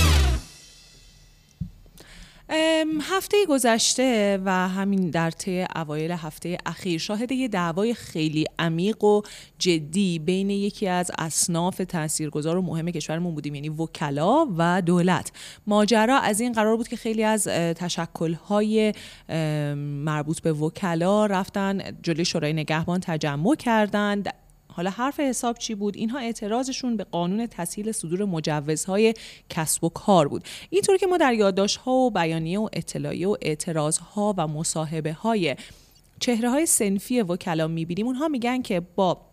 هفته گذشته و همین در طی اوایل هفته اخیر شاهد یه دعوای خیلی عمیق و جدی بین یکی از اصناف تاثیرگذار و مهم کشورمون بودیم یعنی وکلا و دولت. ماجرا از این قرار بود که خیلی از تشکل‌های مربوط به وکلا رفتن جلوی شورای نگهبان تجمع کردند. حالا حرف حساب چی بود؟ اینها اعتراضشون به قانون تسهیل صدور مجوزهای کسب و کار بود. اینطور که ما در یادداشت‌ها و بیانیه و اطلاعیه و اعتراضها و مصاحبه های چهره های سنفی وکلا می‌بینیم اونها میگن که با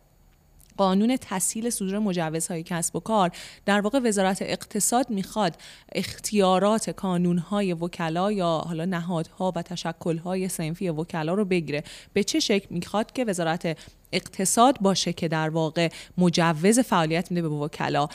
قانون تسهیل صدور مجوزهای کسب و کار در واقع وزارت اقتصاد می‌خواد اختیارات کانونهای وکلا یا حالا نهادها و تشکلهای سنفی وکلا رو بگیره. به چه شکل می‌خواد که وزارت اقتصاد باشه که در واقع مجوز فعالیت میده به وکلا؟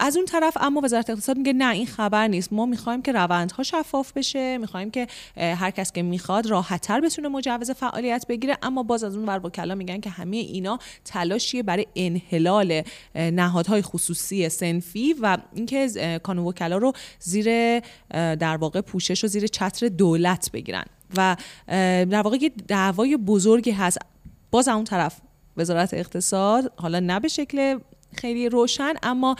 از اون طرف اما وزارت اقتصاد میگه نه این خبر نیست. ما می‌خوایم که روندها شفاف بشه می‌خوایم که هر کس که می‌خواد راحتتر بتونه مجوز فعالیت بگیره. اما باز از اون ور وکلا میگن که همه اینا تلاشیه برای انحلال نهادهای خصوصی سنفی و اینکه کانون وکلا رو زیر در واقع پوشش و زیر چتر دولت بگیرن. و در واقع یه دعوای بزرگی هست. باز اون طرف وزارت اقتصاد حالا نه به شکل خیلی روشن اما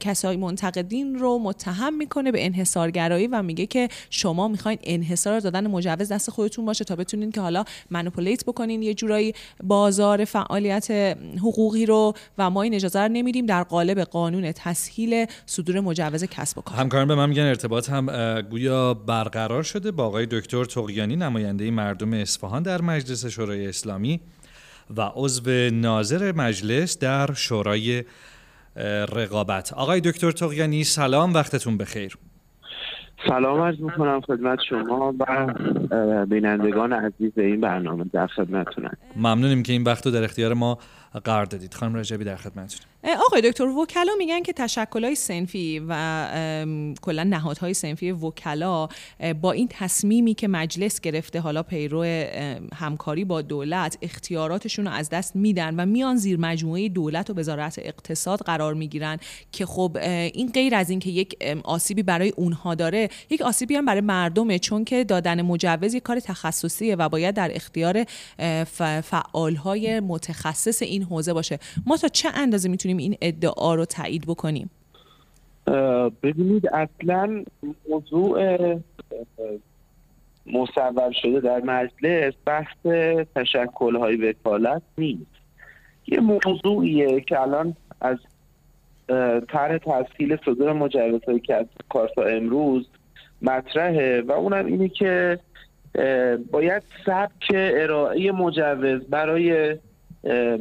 کسای منتقدین رو متهم می‌کنه به انحصارگرایی و میگه که شما می‌خواین انحصار دادن مجوز دست خودتون باشه تا بتونین که حالا منوپولیت بکنین یه جورایی بازار فعالیت حقوقی رو و ما این اجازه رو نمیدیم در قالب قانون تسهیل صدور مجوز کسب و کار. همکاران به من میگن ارتباط هم گویا برقرار شده با آقای دکتر تقیانی نماینده مردم اصفهان در مجلس شورای اسلامی. و عضو ناظر مجلس در شورای رقابت. آقای دکتر تقیانی سلام وقتتون بخیر. سلام عرض می‌کنم خدمت شما و بینندگان عزیز این برنامه در خدمتتونم. ممنونیم که این وقت رو در اختیار ما قرار دادید. خانم رجبی در خدمتتون. آقای دکتر وکلا میگن که های سنفی و کلا نهادهای سنفی وکلا با این تصمیمی که مجلس گرفته حالا پیرو همکاری با دولت اختیاراتشون رو از دست میدن و میان زیر مجموعه دولت و وزارت اقتصاد قرار می‌گیرن که خب این غیر از اینکه یک آسیبی برای اونها داره یک آسیبی هم برای مردمه چون که دادن مجوز یک کار تخصصیه و باید در اختیار فعالهای متخصص این حوزه باشه. ما تا چه اندازه می‌تونیم این ادعا رو تایید بکنیم؟ ببینید اصلا موضوع مصور شده در مجلس بحث تشکل های وکالت نیست. یه موضوعیه که الان از طرح تسهیل صدور مجوزهای که کارتا امروز مطرحه و اونم اینه که باید سبک ارائه مجوز برای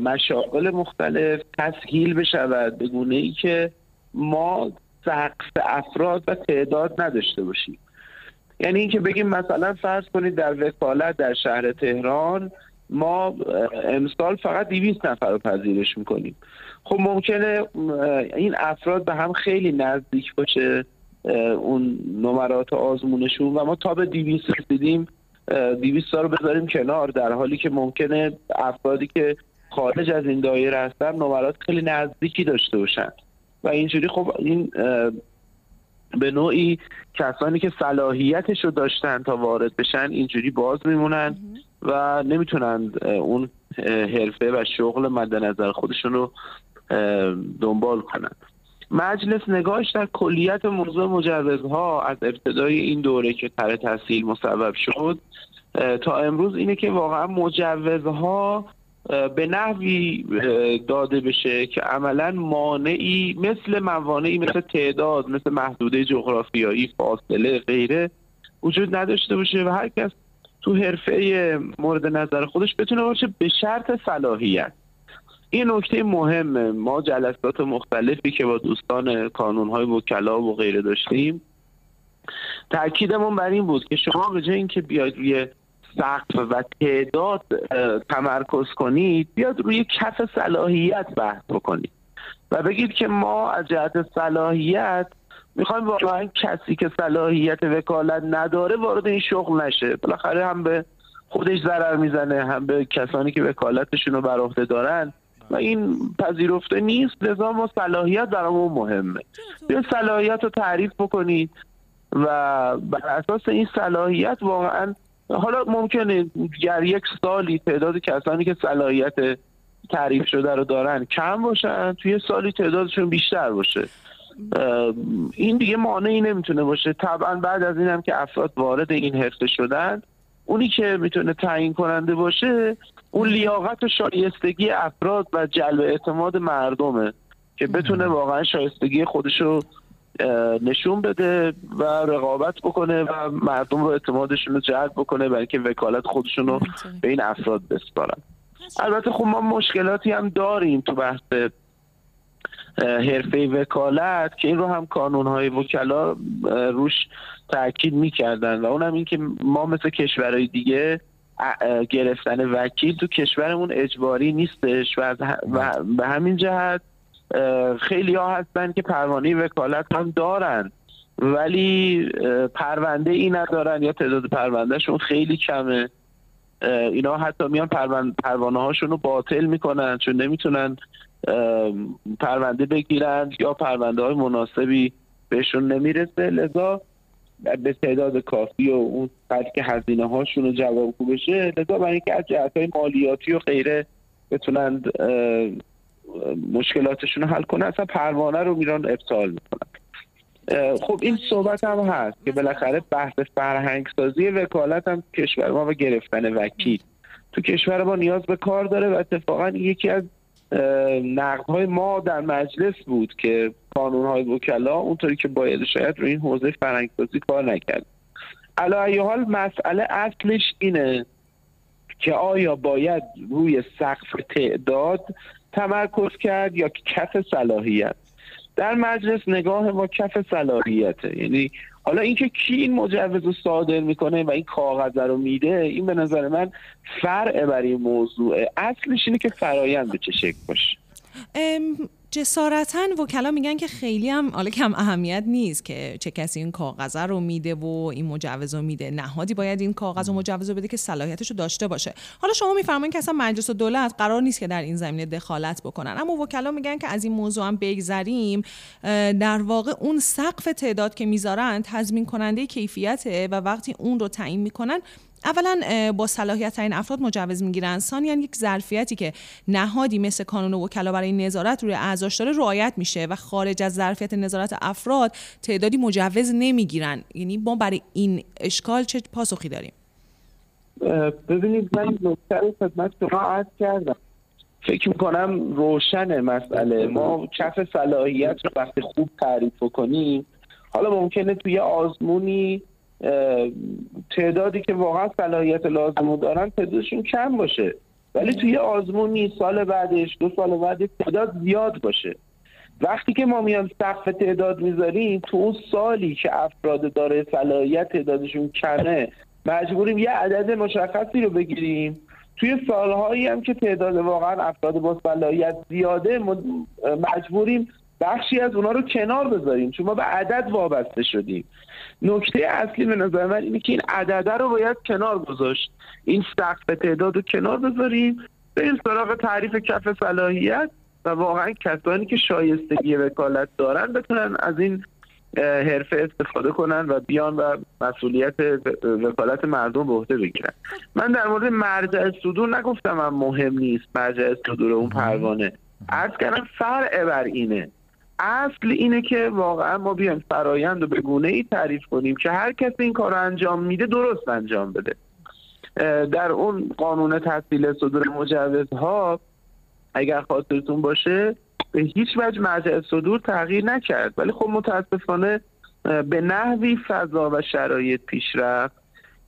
مشاغل مختلف تسهیل بشود به گونه ای که ما سقف افراد و تعداد نداشته باشیم. یعنی اینکه بگیم مثلا فرض کنید در وکالت در شهر تهران ما امسال فقط 200 نفر رو پذیرش می‌کنیم. خب ممکنه این افراد به هم خیلی نزدیک باشه اون نمرات آزمونشون و ما تا به 200 رسیدیم 200 رو بذاریم کنار در حالی که ممکنه افرادی که خارج از این دایره هستن نمرات خیلی نزدیکی داشته باشن. و اینجوری خب این به نوعی کسانی که صلاحیتش رو داشتن تا وارد بشن اینجوری باز میمونن و نمی‌تونن اون حرفه و شغل مد نظر خودشون رو دنبال کنن. مجلس نگاهش در کلیت موضوع مجوزها از ابتدای این دوره که طرح تحصیل مصوب شد تا امروز اینه که واقعا مجوزها به نحوی داده بشه که عملا مانعی مثل موانعی مثل تعداد مثل محدوده جغرافیایی فاصله غیره وجود نداشته باشه و هر کس تو حرفه مورد نظر خودش بتونه باشه به شرط صلاحیت. این نکته مهمه ما جلسات مختلفی که با دوستان کانونهای وکلا و غیره داشتیم تاکیدمون بر این بود که شما به جای اینکه بیاید روی سقف و تعداد تمرکز کنید بیاد روی کف صلاحیت بحث بکنید. و بگید که ما از جهت صلاحیت می‌خوایم واقعا کسی که صلاحیت وکالت نداره وارد این شغل نشه. بالاخره هم به خودش ضرر می‌زنه هم به کسانی که وکالتشون رو بر عهده دارن. و این پذیرفته نیست. لذا ما صلاحیت برامون مهمه. بیا صلاحیت رو تعریف بکنید و بر اساس این صلاحیت واقعا حالا ممکنه در یک سالی تعداد کسانی که صلاحیت تعریف شده رو دارن کم باشن توی سالی تعدادشون بیشتر باشه. این دیگه مانعی نمی‌تونه باشه. طبعا بعد از اینم که افراد وارد این حرفه شدن اونی که می‌تونه تعیین کننده باشه اون لیاقت و شایستگی افراد و جلب اعتماد مردمه که بتونه واقعا شایستگی خودشو نشون بده و رقابت بکنه و مردم رو اعتمادشون رو جلب بکنه برای اینکه وکالت خودشون رو به این افراد بسپارن. البته خب ما مشکلاتی هم داریم تو بحث حرفه وکالت که این رو هم های وکلا روش تاکید می‌کردن و اونم این که ما مثل کشورهای دیگه گرفتن وکیل تو کشورمون اجباری نیستش و, به همین جهت خیلی ها هستن که پروانه وکالت هم دارن. ولی پرونده ای ندارن یا تعداد پروندهشون خیلی کمه. اینا حتی میان پروانه هاشون رو باطل می‌کنن چون نمی‌تونن پرونده بگیرن یا پرونده های مناسبی بهشون نمی‌رسه. لذا به تعداد کافی و اون قدر که هزینه هاشون رو جواب بشه لذا برای اینکه از جهت های مالیاتی و غیره بتونن مشکلاتشون رو حل کنن اصلا پروانه رو میرن ابطال می‌کنن. خب این صحبت هم هست که بالاخره بحث فرهنگ سازی وکالت هم کشور ما و گرفتن وکیل. تو کشور ما نیاز به کار داره و اتفاقا یکی از های ما در مجلس بود که های وکلا اونطوری که باید شاید رو این حوزه فرهنگسازی کار نکرد. علا حال مسئله اصلش اینه که آیا باید روی سقف تعداد تمرکز کرد یا کف صلاحیت. در مجلس نگاه ما کف صلاحیته یعنی حالا اینکه کی این مجوز رو صادر می‌کنه و این کاغذ رو میده این به نظر من فرع بر این موضوع اصلش اینه که فرایند به چه شکل باشه. جسارتا وکلا میگن که خیلی هم حالا کم اهمیت نیست که چه کسی این کاغذ رو میده و این مجوز رو میده. نهادی باید این کاغذ و مجوز رو بده که صلاحیتش رو داشته باشه. حالا شما میفرمایید که اصلا مجلس و دولت قرار نیست که در این زمینه دخالت بکنن. اما وکلا میگن که از این موضوع هم بگذریم. در واقع اون سقف تعداد که می‌ذارن تضمین کننده کیفیته و وقتی اون رو تعیین می‌کنن اولا با صلاحیت این افراد مجوز می‌گیرن. ثانیا یک ظرفیتی که نهادی مثل کانون وکلا برای نظارت روی اعضاش داره رعایت میشه و خارج از ظرفیت نظارت افراد تعدادی مجوز نمی‌گیرن. یعنی ما برای این اشکال چه پاسخی داریم؟ ببینید من نکته خدمت شما عرض کردم. فکر می‌کنم روشن مسئله. ما کف صلاحیت رو وقتی خوب تعریف کنیم حالا ممکنه توی آزمونی تعدادی که واقعا صلاحیت لازم دارن تعدادشون کم باشه. ولی توی آزمونی سال بعدش دو سال بعدش تعداد زیاد باشه. وقتی که ما میان سقف تعداد می‌ذاریم تو اون سالی که افراد داره صلاحیت تعدادشون کمه مجبوریم یه عدد مشخصی رو بگیریم. توی سالهایی هم که تعداد واقعا افراد با صلاحیت زیاده مجبوریم بخشی از اونا رو کنار بذاریم. چون ما به عدد وابسته شدیم. نکته اصلی به نظر من اینه که این عدده رو باید کنار گذاشت. این سقف تعداد رو کنار بذاریم این سراغ تعریف کف صلاحیت و واقعا کسانی که شایستگی وکالت دارن بتونن از این حرفه استفاده کنن و بیان و مسئولیت وکالت مردم به عهده بگیرن. من در مورد مرجع صدور نگفتم من مهم نیست مرجع صدور اون پروانه. عرض کردم فرع بر اینه اصل اینه که واقعا ما بیایم فرایند رو به گونه ای تعریف کنیم که هر کسی این کار انجام میده درست انجام بده. در اون قانون تحصیل صدور مجوزها اگر خاطرتون باشه به هیچ وجه مرجع صدور تغییر نکرد. ولی خب متاسفانه به نحوی فضا و شرایط پیش رفت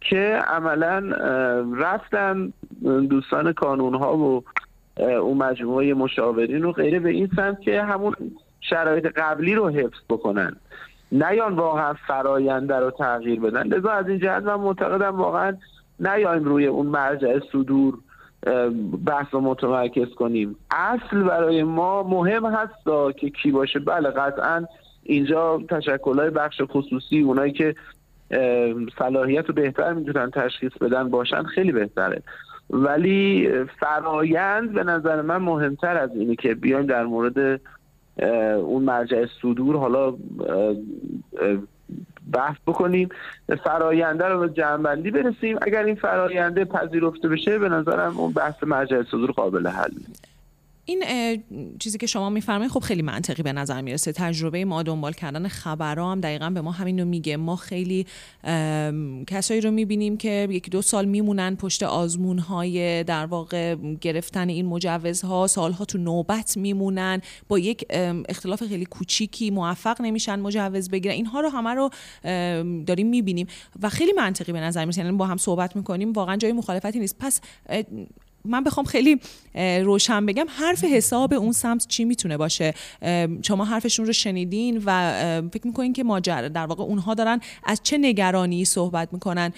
که عملا رفتن دوستان کانون ها و اون مجموعه مشاورین و غیره به این سمت که همون شرایط قبلی رو حفظ بکنن. نیان واقعا فراینده رو تغییر بدن. لذا از این جهت من معتقدم واقعا نیایم روی اون مرجع صدور بحث رو متمرکز کنیم. اصل برای ما مهم هست که کی باشه. بله قطعا اینجا تشکلهای بخش خصوصی اونایی که صلاحیت رو بهتر می‌تونن تشخیص بدن باشن خیلی بهتره. ولی فرایند به نظر من مهمتر از اینه که بیایم در مورد اون مرجع صدور حالا بحث بکنیم. فراینده رو به جنبندی برسیم. اگر این فراینده پذیرفته بشه به نظرم اون بحث مرجع صدور قابل حل این چیزی که شما میفرمایید خب خیلی منطقی به نظر می‌رسه. تجربه ما دنبال کردن خبرها هم دقیقا به ما همین رو میگه. ما خیلی کسایی رو می‌بینیم که یکی دو سال میمونن پشت آزمون های در واقع گرفتن این مجوزها. سالها تو نوبت میمونن. با یک اختلاف خیلی کوچیکی موفق نمیشن مجوز بگیرن. اینها رو همه رو داریم می‌بینیم. و خیلی منطقی به نظر می‌رسه. یعنی با هم صحبت می‌کنیم واقعا جای مخالفتی نیست. پس من بخوام خیلی روشن بگم حرف حساب اون سمت چی می‌تونه باشه؟ شما حرفشون رو شنیدین و فکر می‌کنین که ماجرا در واقع اونها دارن از چه نگرانی صحبت می‌کنن؟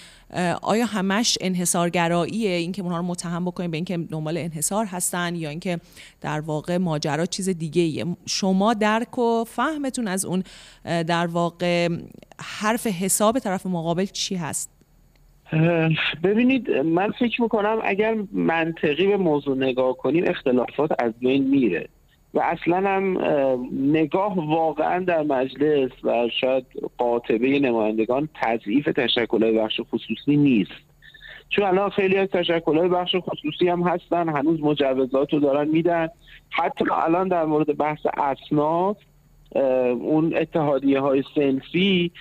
آیا همش انحصارگراییه اینکه اونها رو متهم بکنین به اینکه دنبال انحصار هستن یا اینکه در واقع ماجرا چیز دیگه ایه شما درک و فهمتون از اون در واقع حرف حساب طرف مقابل چی هست؟ ببینید من فکر می‌کنم اگر منطقی به موضوع نگاه کنیم اختلافات از بین میره. و اصلا هم نگاه واقعا در مجلس و شاید قاطبه نمایندگان تضعیف تشکلهای بخش خصوصی نیست. چون الان خیلی از تشکلهای بخش خصوصی هم هستن هنوز مجوزات رو دارن میدن. حتی الان در مورد بحث اسناف اون اتحادیه های سنفی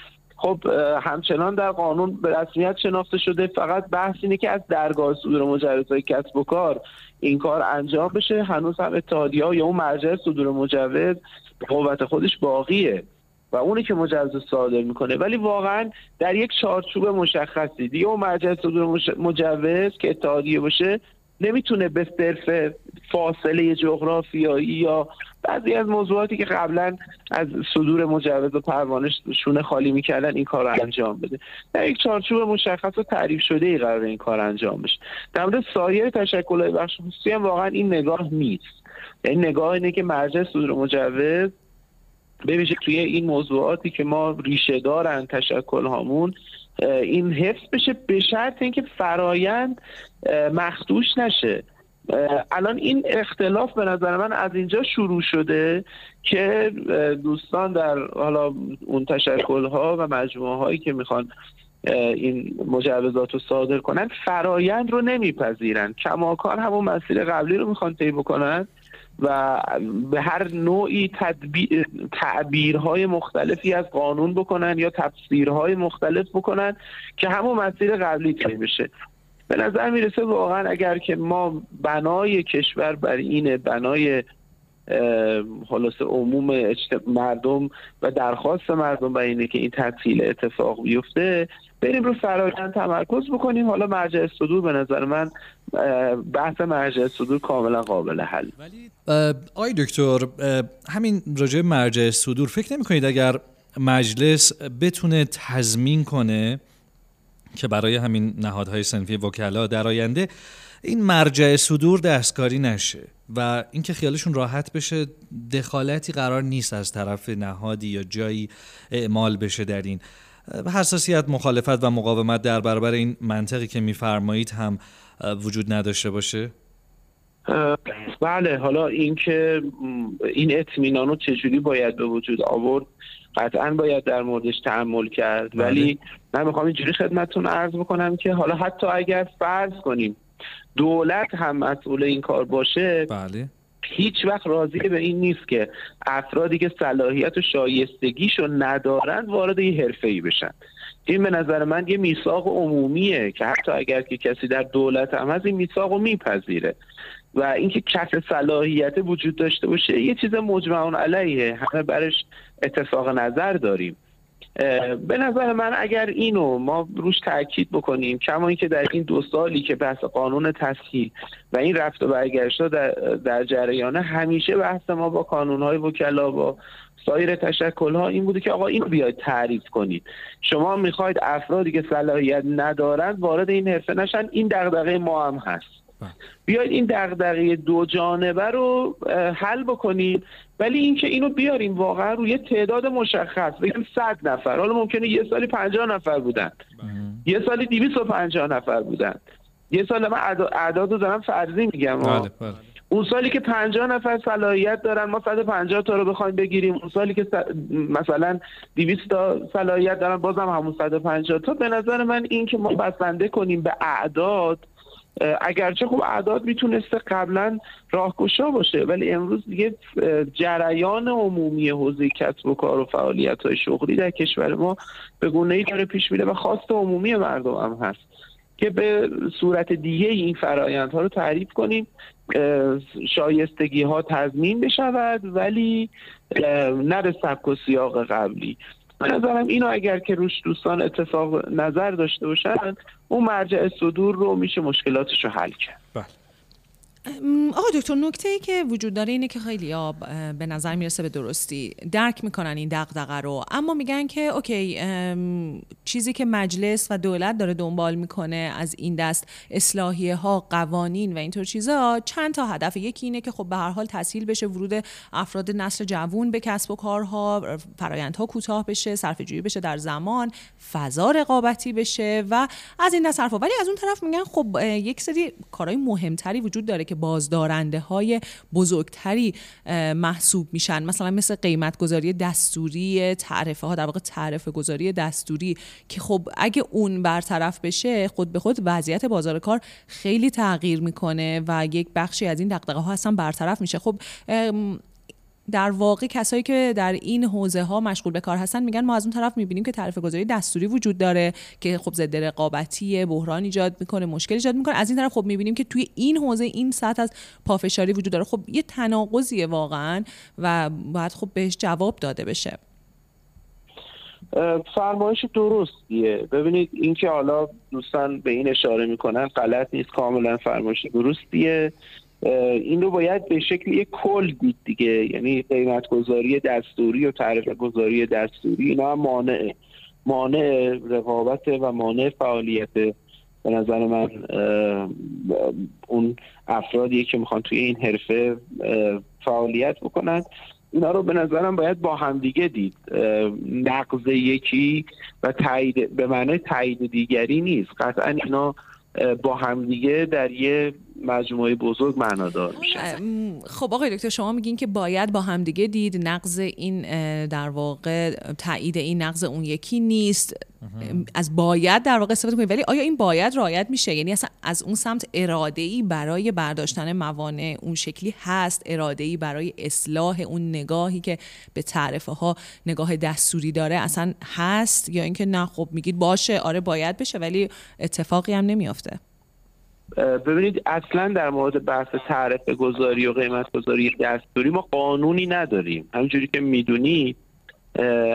خب همچنان در قانون به رسمیت شناخته شده فقط بحث اینه که از درگاه صدور مجوزهای کسب و کار این کار انجام بشه. هنوز هم اتحادیه یا اون مرجع صدور مجوز قوت خودش باقیه و اونی که مجوز صادر می‌کنه. ولی واقعا در یک چارچوب مشخصی دیگه اون مرجع صدور مجوز که اتحادیه باشه نمی‌تونه به صرف فاصله جغرافیایی یا بعضی از موضوعاتی که قبلا از صدور مجوز و پروانه شونه خالی می‌کردن این کار رو انجام بده. در یک چارچوب مشخص و تعریف شده ای قرار این کار انجام بشه. در مورد سایر تشکلهای بخش خصوصی هم واقعا این نگاه نیست. این یعنی نگاه اینه که مرجع صدور مجوز ببینید توی این موضوعاتی که ما ریشه دارن تشکل هامون این حفظ بشه به شرط اینکه فرایند مخدوش نشه. الان این اختلاف به نظر من از اینجا شروع شده که دوستان در حالا اون تشکل ها و مجموعه هایی که می‌خوان این مجوزات رو صادر کنن فرایند رو نمیپذیرن. کماکان همون مسیر قبلی رو می‌خوان طی بکنن. و به هر نوعی تعبیرهای مختلفی از قانون بکنن یا تفسیرهای مختلف بکنن که همون مسیر قبلی طی بشه. به نظر می‌رسه واقعا اگر که ما بنای کشور بر اینه بنای خلاص عموم مردم و درخواست مردم بر اینه که این تعطیل اتفاق بیفته بریم رو فرایند تمرکز بکنیم. حالا مرجع صدور به نظر من بحث مرجع صدور کاملا قابل حل. آی دکتر همین راجع مرجع صدور فکر نمی کنید اگر مجلس بتونه تضمین کنه که برای همین نهادهای سنفی وکلا در آینده این مرجع صدور دستکاری نشه و اینکه خیالشون راحت بشه دخالتی قرار نیست از طرف نهادی یا جایی اعمال بشه در این. حساسیت مخالفت و مقاومت در برابر این منطقی که میفرمایید هم وجود نداشته باشه؟ بله حالا اینکه این اطمینان رو چجوری باید به وجود آورد؟ قطعا باید در موردش تحمل کرد بله. ولی من می‌خوام اینجوری خدمتتون عرض بکنم که حالا حتی اگر فرض کنیم دولت هم مسئول این کار باشه بله. هیچ وقت راضی به این نیست که افرادی که صلاحیت و شایستگیشو ندارند وارد یه حرفه ای بشن. این به نظر من یه میثاق عمومیه که حتی اگر که کسی در دولت هم هست این میثاق میپذیره. و اینکه کف صلاحیت وجود داشته باشه یه چیز مجمعون علیه. همه برش اتفاق نظر داریم. به نظر من اگر اینو ما روش تاکید بکنیم کما اینکه در این دو سالی که بحث قانون تسهیل و این رفت و برگشت در, در جریانه همیشه بحث ما با های وکلا با سایر تشکل ها این بوده که آقا اینو بیاید تعریف کنید. شما می‌خواید افرادی که صلاحیت ندارند وارد این حرفه نشن. این دغدغه ما هم هست. بیاید این دغدغه دو جانبه رو حل بکنیم ولی اینکه اینو بیاریم واقعا روی تعداد مشخص. بگیم 100 نفر. حالا ممکنه یه سالی 50 نفر بودن. یه سالی 250 نفر بودن. یه سال من اعداد رو دارم فرضی میگم. بله بله. اون سالی که 50 نفر صلاحیت دارن ما 150 تا رو بخوایم بگیریم. اون سالی که مثلا 200 تا صلاحیت دارن بازم همون 150 تا. به نظر من این که ما بسنده کنیم به اعداد اگرچه خب اعداد می‌تونسته قبلا راهگشا باشه ولی امروز دیگه جریان عمومی حوزه کسب و کار و فعالیت های شغلی در کشور ما به گونه ای داره پیش میره و خواست عمومی مردم هم هست که به صورت دیگه این فرایندها رو تعریف کنیم. شایستگی ها تضمین بشود ولی نه به سبک و سیاق قبلی. به نظرم اینو اگر که روش دوستان اتفاق نظر داشته باشن اون مرجع صدور رو میشه مشکلاتش رو حل کرد بله. آقا دکتر نکته ای که وجود داره اینه که خیلی به نظر می‌رسه به درستی. درک می‌کنن این دغدغه رو. اما میگن که اوکی چیزی که مجلس و دولت داره دنبال می‌کنه از این دست اصلاحیه ها قوانین و اینطور چیزا چند تا هدف. یکی اینه که خب به هر حال تسهیل بشه ورود افراد نسل جوون به کسب و کارها فرایندها کوتاه بشه صرفه جویی بشه در زمان فضا رقابتی بشه و از این دست حرفا. ولی از اون طرف میگن خب یک سری کارهای مهمتری وجود داره که بازدارنده های بزرگتری محسوب میشن. مثلا مثل قیمت گذاری دستوری تعرفه ها در واقع تعرفه گذاری دستوری که خب اگه اون برطرف بشه خود به خود وضعیت بازار کار خیلی تغییر می‌کنه و یک بخشی از این دقدقه ها اصلا برطرف میشه. خب در واقع کسایی که در این حوزه ها مشغول به کار هستن میگن ما از اون طرف می‌بینیم که تعرفه گذاری دستوری وجود داره که خب ضد رقابتی بحران ایجاد می‌کنه مشکل ایجاد می‌کنه. از این طرف خب می‌بینیم که توی این حوزه این سطح از پافشاری وجود داره. خب یه تناقضیه واقعا و باید خب بهش جواب داده بشه. فرمایش درستیه ببینید اینکه حالا دوستان به این اشاره می‌کنن غلط نیست کاملا فرمایش درستیه. این رو باید به شکل یک کل دید دیگه. یعنی قیمت گذاری دستوری و تعرف گذاری دستوری اینا هم مانع مانع رقابت و مانع فعالیت. به نظر من اون افرادی که می‌خوان توی این حرفه فعالیت بکنن. اینا رو به نظرم باید با همدیگه دید. نقض یکی و تایید به معنای تایید دیگری نیست. قطعا اینا با همدیگه در یه مجموعه بزرگ معنادار میشه. خب آقای دکتر شما میگین که باید با همدیگه دید نقض این در واقع تایید این نقض اون یکی نیست. از باید در واقع استفاده کنید ولی آیا این باید رعایت میشه؟ یعنی اصلا از اون سمت اراده ای برای برداشتن موانع اون شکلی هست؟ اراده ای برای اصلاح اون نگاهی که به تعرفه ها نگاه دستوری داره اصلا هست؟ یا اینکه نه خب میگید باشه آره باید بشه ولی اتفاقی هم نمیافته. ببینید اصلا در مورد بحث تعرف گذاری و قیمت گذاری دستوری ما قانونی نداریم. همینجوری که می‌دونید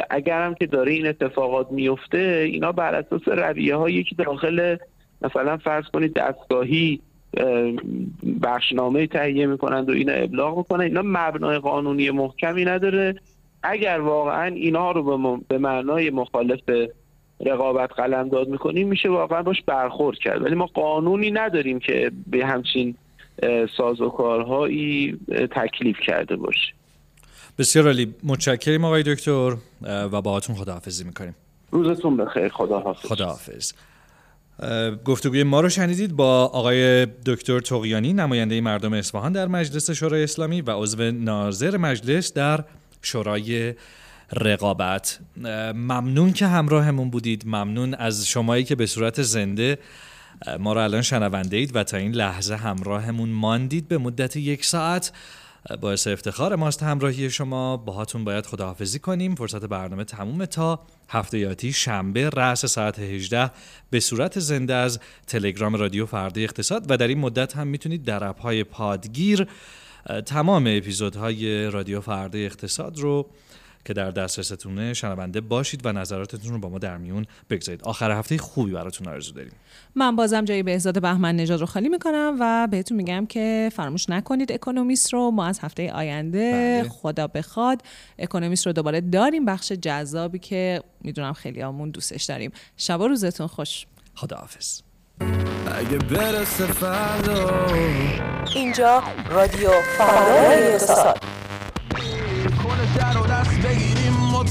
اگر هم که داره این اتفاقات میفته اینا بر اساس رویه هایی که داخل مثلا فرض کنید دستگاهی بخشنامه تهیه می‌کنند و اینا ابلاغ می‌کنن اینا مبنای قانونی محکمی نداره. اگر واقعا اینها رو به معنای مخالف رقابت قلم داد می‌کنیم میشه واقعا باش برخورد کرد. ولی ما قانونی نداریم که به همچین سازوکارهایی تکلیف کرده باشه. بسیار عالی. متشکریم آقای دکتر و باهاتون خداحافظی می‌کنیم. روزتون بخیر. خداحافظ. خداحافظ. گفتگوی ما رو شنیدید با آقای دکتر توقیانی نماینده مردم اصفهان در مجلس شورای اسلامی و عضو ناظر مجلس در شورای رقابت. ممنون که همراهمون بودید. ممنون از شمایی که به صورت زنده ما رو الان شنونده اید و تا این لحظه همراهمون ماندید به مدت یک ساعت. باعث افتخار ماست همراهی شما. باهاتون باید خداحافظی کنیم. فرصت برنامه تموم تا هفته یاتی شنبه رأس ساعت 18 به صورت زنده از تلگرام رادیو فردا اقتصاد و در این مدت هم می‌تونید در اپهای پادگیر تمام اپیزودهای رادیو فردا اقتصاد رو که در دسترستونه شنونده باشید و نظراتتون رو با ما در میون بگذارید. آخر هفته خوبی براتون آرزو داریم. من بازم جای بهزاد بهمن نژاد رو خالی می‌کنم و بهتون میگم که فراموش نکنید اکونومیست رو. ما از هفته آینده بله. خدا بخواد اکونومیست رو دوباره داریم. بخش جذابی که می‌دونم خیلی آمون دوستش داریم. شب و روزتون خوش. خداحافظ. اگه برسه فردا. اینجا رادیو اقتصاد.